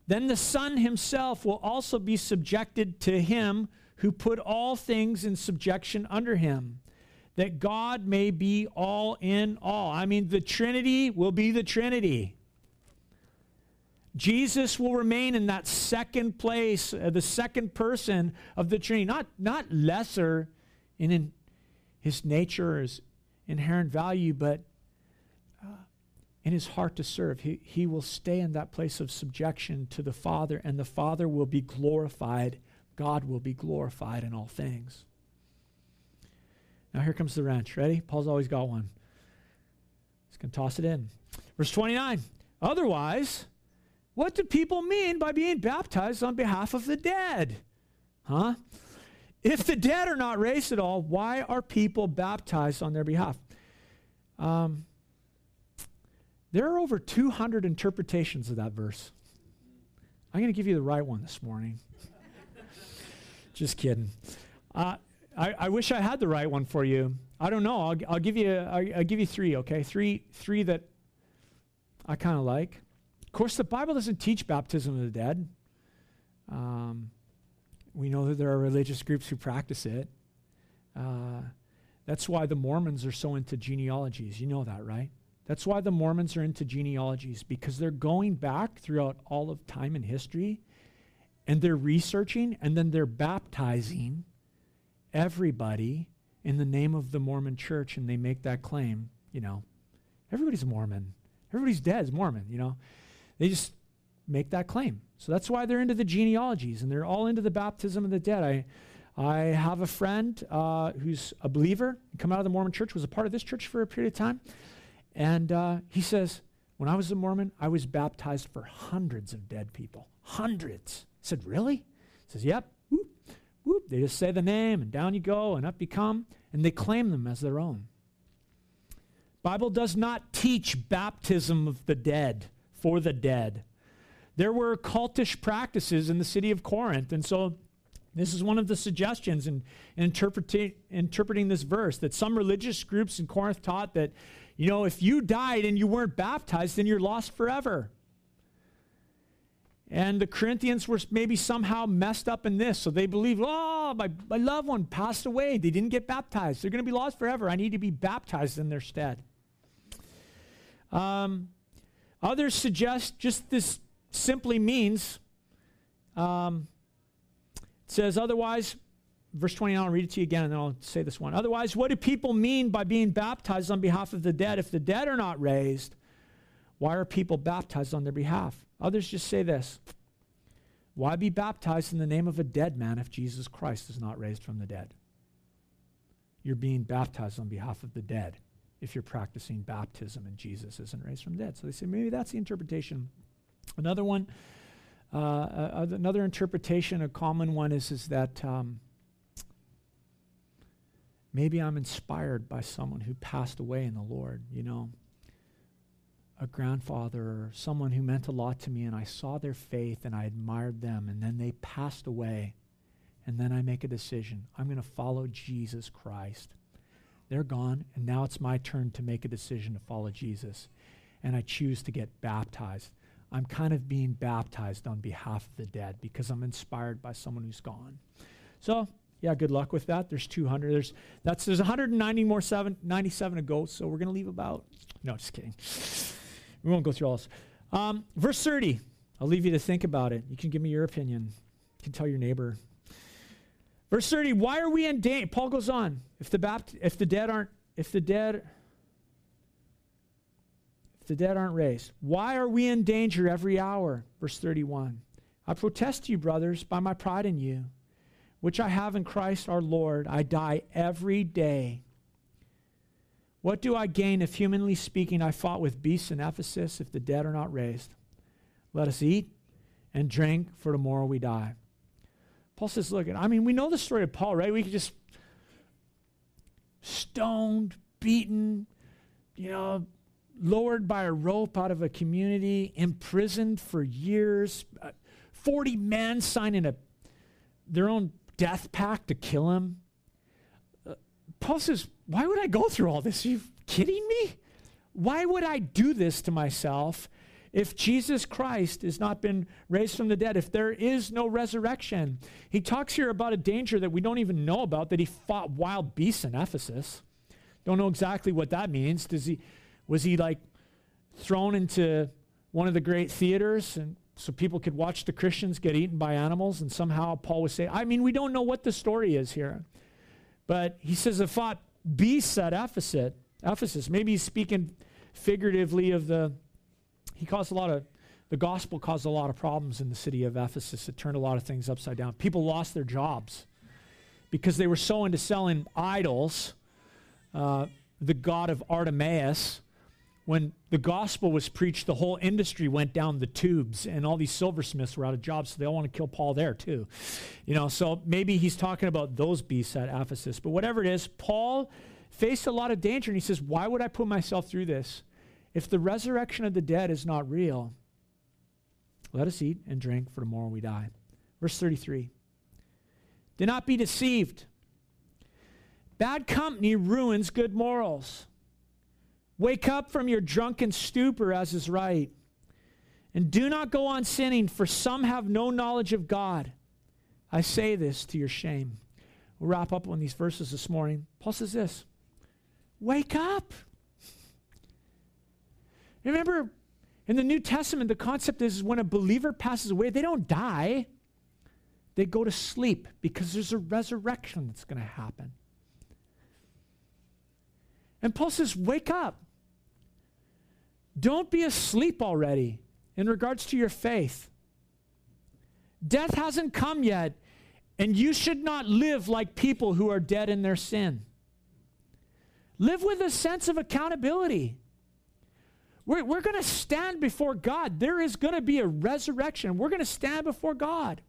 then the Son himself will also be subjected to him who put all things in subjection under him that God may be all in all. I mean, the Trinity will be the Trinity. Jesus will remain in that second place, uh, the second person of the Trinity, not, not lesser in, in his nature, his inherent value, but in his heart to serve. He, he will stay in that place of subjection to the Father, and the Father will be glorified. God will be glorified in all things. Now here comes the wrench. Ready? Paul's always got one. He's going to toss it in. Verse 29. Otherwise, what do people mean by being baptized on behalf of the dead? Huh? If the dead are not raised at all, why are people baptized on their behalf? Um, there are over 200 interpretations of that verse. I'm going to give you the right one this morning. Just kidding. Uh, I, I wish I had the right one for you. I don't know. I'll, I'll give you I'll, I'll give you three. Okay, three three that I kind of like. Of course, the Bible doesn't teach baptism of the dead. Um, we know that there are religious groups who practice it. Uh, that's why the Mormons are so into genealogies. You know that, right? That's why the Mormons are into genealogies because they're going back throughout all of time and history and they're researching and then they're baptizing everybody in the name of the Mormon church and they make that claim, you know, everybody's Mormon. Everybody's dead is Mormon, you know. They just make that claim. So that's why they're into the genealogies and they're all into the baptism of the dead. I, I have a friend uh, who's a believer, come out of the Mormon church, was a part of this church for a period of time. And uh, he says, when I was a Mormon, I was baptized for hundreds of dead people. Hundreds. I said, really? He says, yep whoop, they just say the name and down you go and up you come, and they claim them as their own. Bible does not teach baptism of the dead for the dead. There were cultish practices in the city of Corinth, and so this is one of the suggestions in, in interpreting, interpreting this verse that some religious groups in Corinth taught that, you know, if you died and you weren't baptized, then you're lost forever. And the Corinthians were maybe somehow messed up in this. So they believed, oh, my, my loved one passed away. They didn't get baptized. They're going to be lost forever. I need to be baptized in their stead. Um, others suggest just this simply means, um, it says, otherwise, verse 29, I'll read it to you again and then I'll say this one. Otherwise, what do people mean by being baptized on behalf of the dead? If the dead are not raised, why are people baptized on their behalf? Others just say this Why be baptized in the name of a dead man if Jesus Christ is not raised from the dead? You're being baptized on behalf of the dead if you're practicing baptism and Jesus isn't raised from the dead. So they say maybe that's the interpretation. Another one, uh, uh, another interpretation, a common one is, is that um, maybe I'm inspired by someone who passed away in the Lord, you know a grandfather or someone who meant a lot to me, and I saw their faith and I admired them, and then they passed away. And then I make a decision I'm going to follow Jesus Christ. They're gone, and now it's my turn to make a decision to follow Jesus. And I choose to get baptized. I'm kind of being baptized on behalf of the dead because I'm inspired by someone who's gone. So, yeah, good luck with that. There's 200. There's that's there's 190 more seven, 97 to go. So we're gonna leave about. No, just kidding. We won't go through all this. Um, verse 30. I'll leave you to think about it. You can give me your opinion. You can tell your neighbor. Verse 30. Why are we in danger? Paul goes on. If the bapt- if the dead aren't if the dead if the dead aren't raised, why are we in danger every hour? Verse 31. I protest to you, brothers, by my pride in you which I have in Christ our Lord, I die every day. What do I gain if, humanly speaking, I fought with beasts in Ephesus if the dead are not raised? Let us eat and drink, for tomorrow we die. Paul says, Look, I mean, we know the story of Paul, right? We could just stoned, beaten, you know, lowered by a rope out of a community, imprisoned for years, uh, 40 men signing a, their own death pact to kill him. Uh, Paul says, Why would I go through all this? Are you kidding me? Why would I do this to myself if Jesus Christ has not been raised from the dead, if there is no resurrection? He talks here about a danger that we don't even know about, that he fought wild beasts in Ephesus. Don't know exactly what that means. Does he was he like thrown into one of the great theaters and so people could watch the Christians get eaten by animals, and somehow Paul would say, I mean, we don't know what the story is here. But he says, it fought beasts at Ephesus. Ephesus. Maybe he's speaking figuratively of the, he caused a lot of, the gospel caused a lot of problems in the city of Ephesus. It turned a lot of things upside down. People lost their jobs because they were so into selling idols, uh, the god of Artemis, when the gospel was preached, the whole industry went down the tubes, and all these silversmiths were out of jobs, so they all want to kill Paul there too. You know, so maybe he's talking about those beasts at Ephesus. But whatever it is, Paul faced a lot of danger, and he says, Why would I put myself through this? If the resurrection of the dead is not real, let us eat and drink, for tomorrow we die. Verse 33. Do not be deceived. Bad company ruins good morals. Wake up from your drunken stupor, as is right. And do not go on sinning, for some have no knowledge of God. I say this to your shame. We'll wrap up on these verses this morning. Paul says this Wake up. Remember, in the New Testament, the concept is when a believer passes away, they don't die, they go to sleep because there's a resurrection that's going to happen. And Paul says, Wake up. Don't be asleep already in regards to your faith. Death hasn't come yet, and you should not live like people who are dead in their sin. Live with a sense of accountability. We're, we're going to stand before God. There is going to be a resurrection. We're going to stand before God.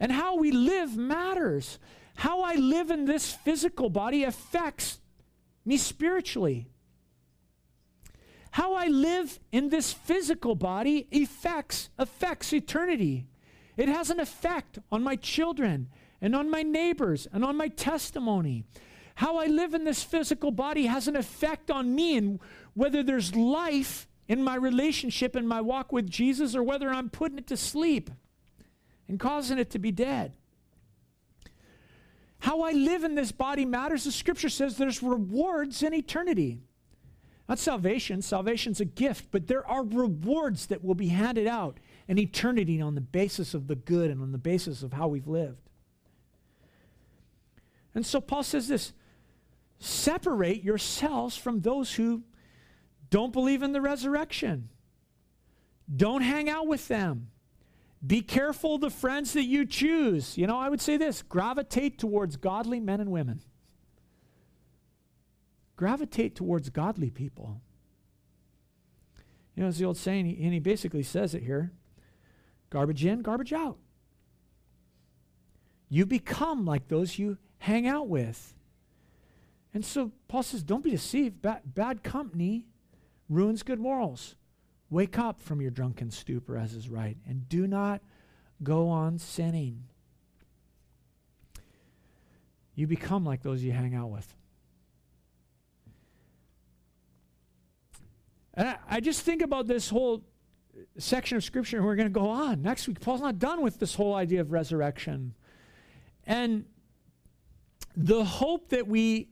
And how we live matters. How I live in this physical body affects me spiritually. How I live in this physical body affects, affects eternity. It has an effect on my children and on my neighbors and on my testimony. How I live in this physical body has an effect on me and whether there's life in my relationship and my walk with Jesus or whether I'm putting it to sleep and causing it to be dead. How I live in this body matters. The scripture says there's rewards in eternity. Not salvation, salvation's a gift, but there are rewards that will be handed out in eternity on the basis of the good and on the basis of how we've lived. And so Paul says this separate yourselves from those who don't believe in the resurrection. Don't hang out with them. Be careful the friends that you choose. You know, I would say this gravitate towards godly men and women gravitate towards godly people. You know, it's the old saying, and he basically says it here garbage in, garbage out. You become like those you hang out with. And so Paul says, don't be deceived. Bad, bad company ruins good morals. Wake up from your drunken stupor, as is right, and do not go on sinning. You become like those you hang out with. And I, I just think about this whole section of scripture and we're going to go on. Next week, Paul's not done with this whole idea of resurrection. And the hope that we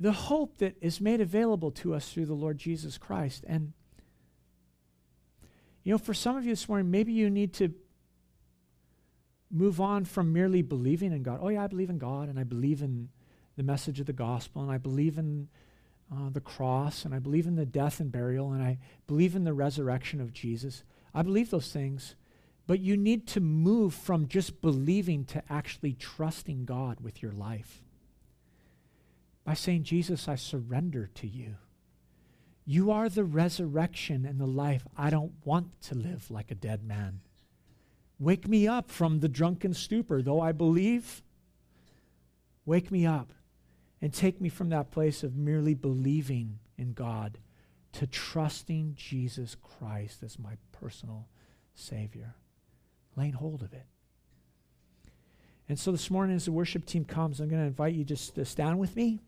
the hope that is made available to us through the Lord Jesus Christ. And you know, for some of you this morning, maybe you need to move on from merely believing in God. Oh, yeah, I believe in God and I believe in the message of the gospel and I believe in uh, the cross and I believe in the death and burial and I believe in the resurrection of Jesus. I believe those things. But you need to move from just believing to actually trusting God with your life by saying, Jesus, I surrender to you. You are the resurrection and the life. I don't want to live like a dead man. Wake me up from the drunken stupor, though I believe. Wake me up and take me from that place of merely believing in God to trusting Jesus Christ as my personal Savior. Laying hold of it. And so this morning, as the worship team comes, I'm going to invite you just to stand with me.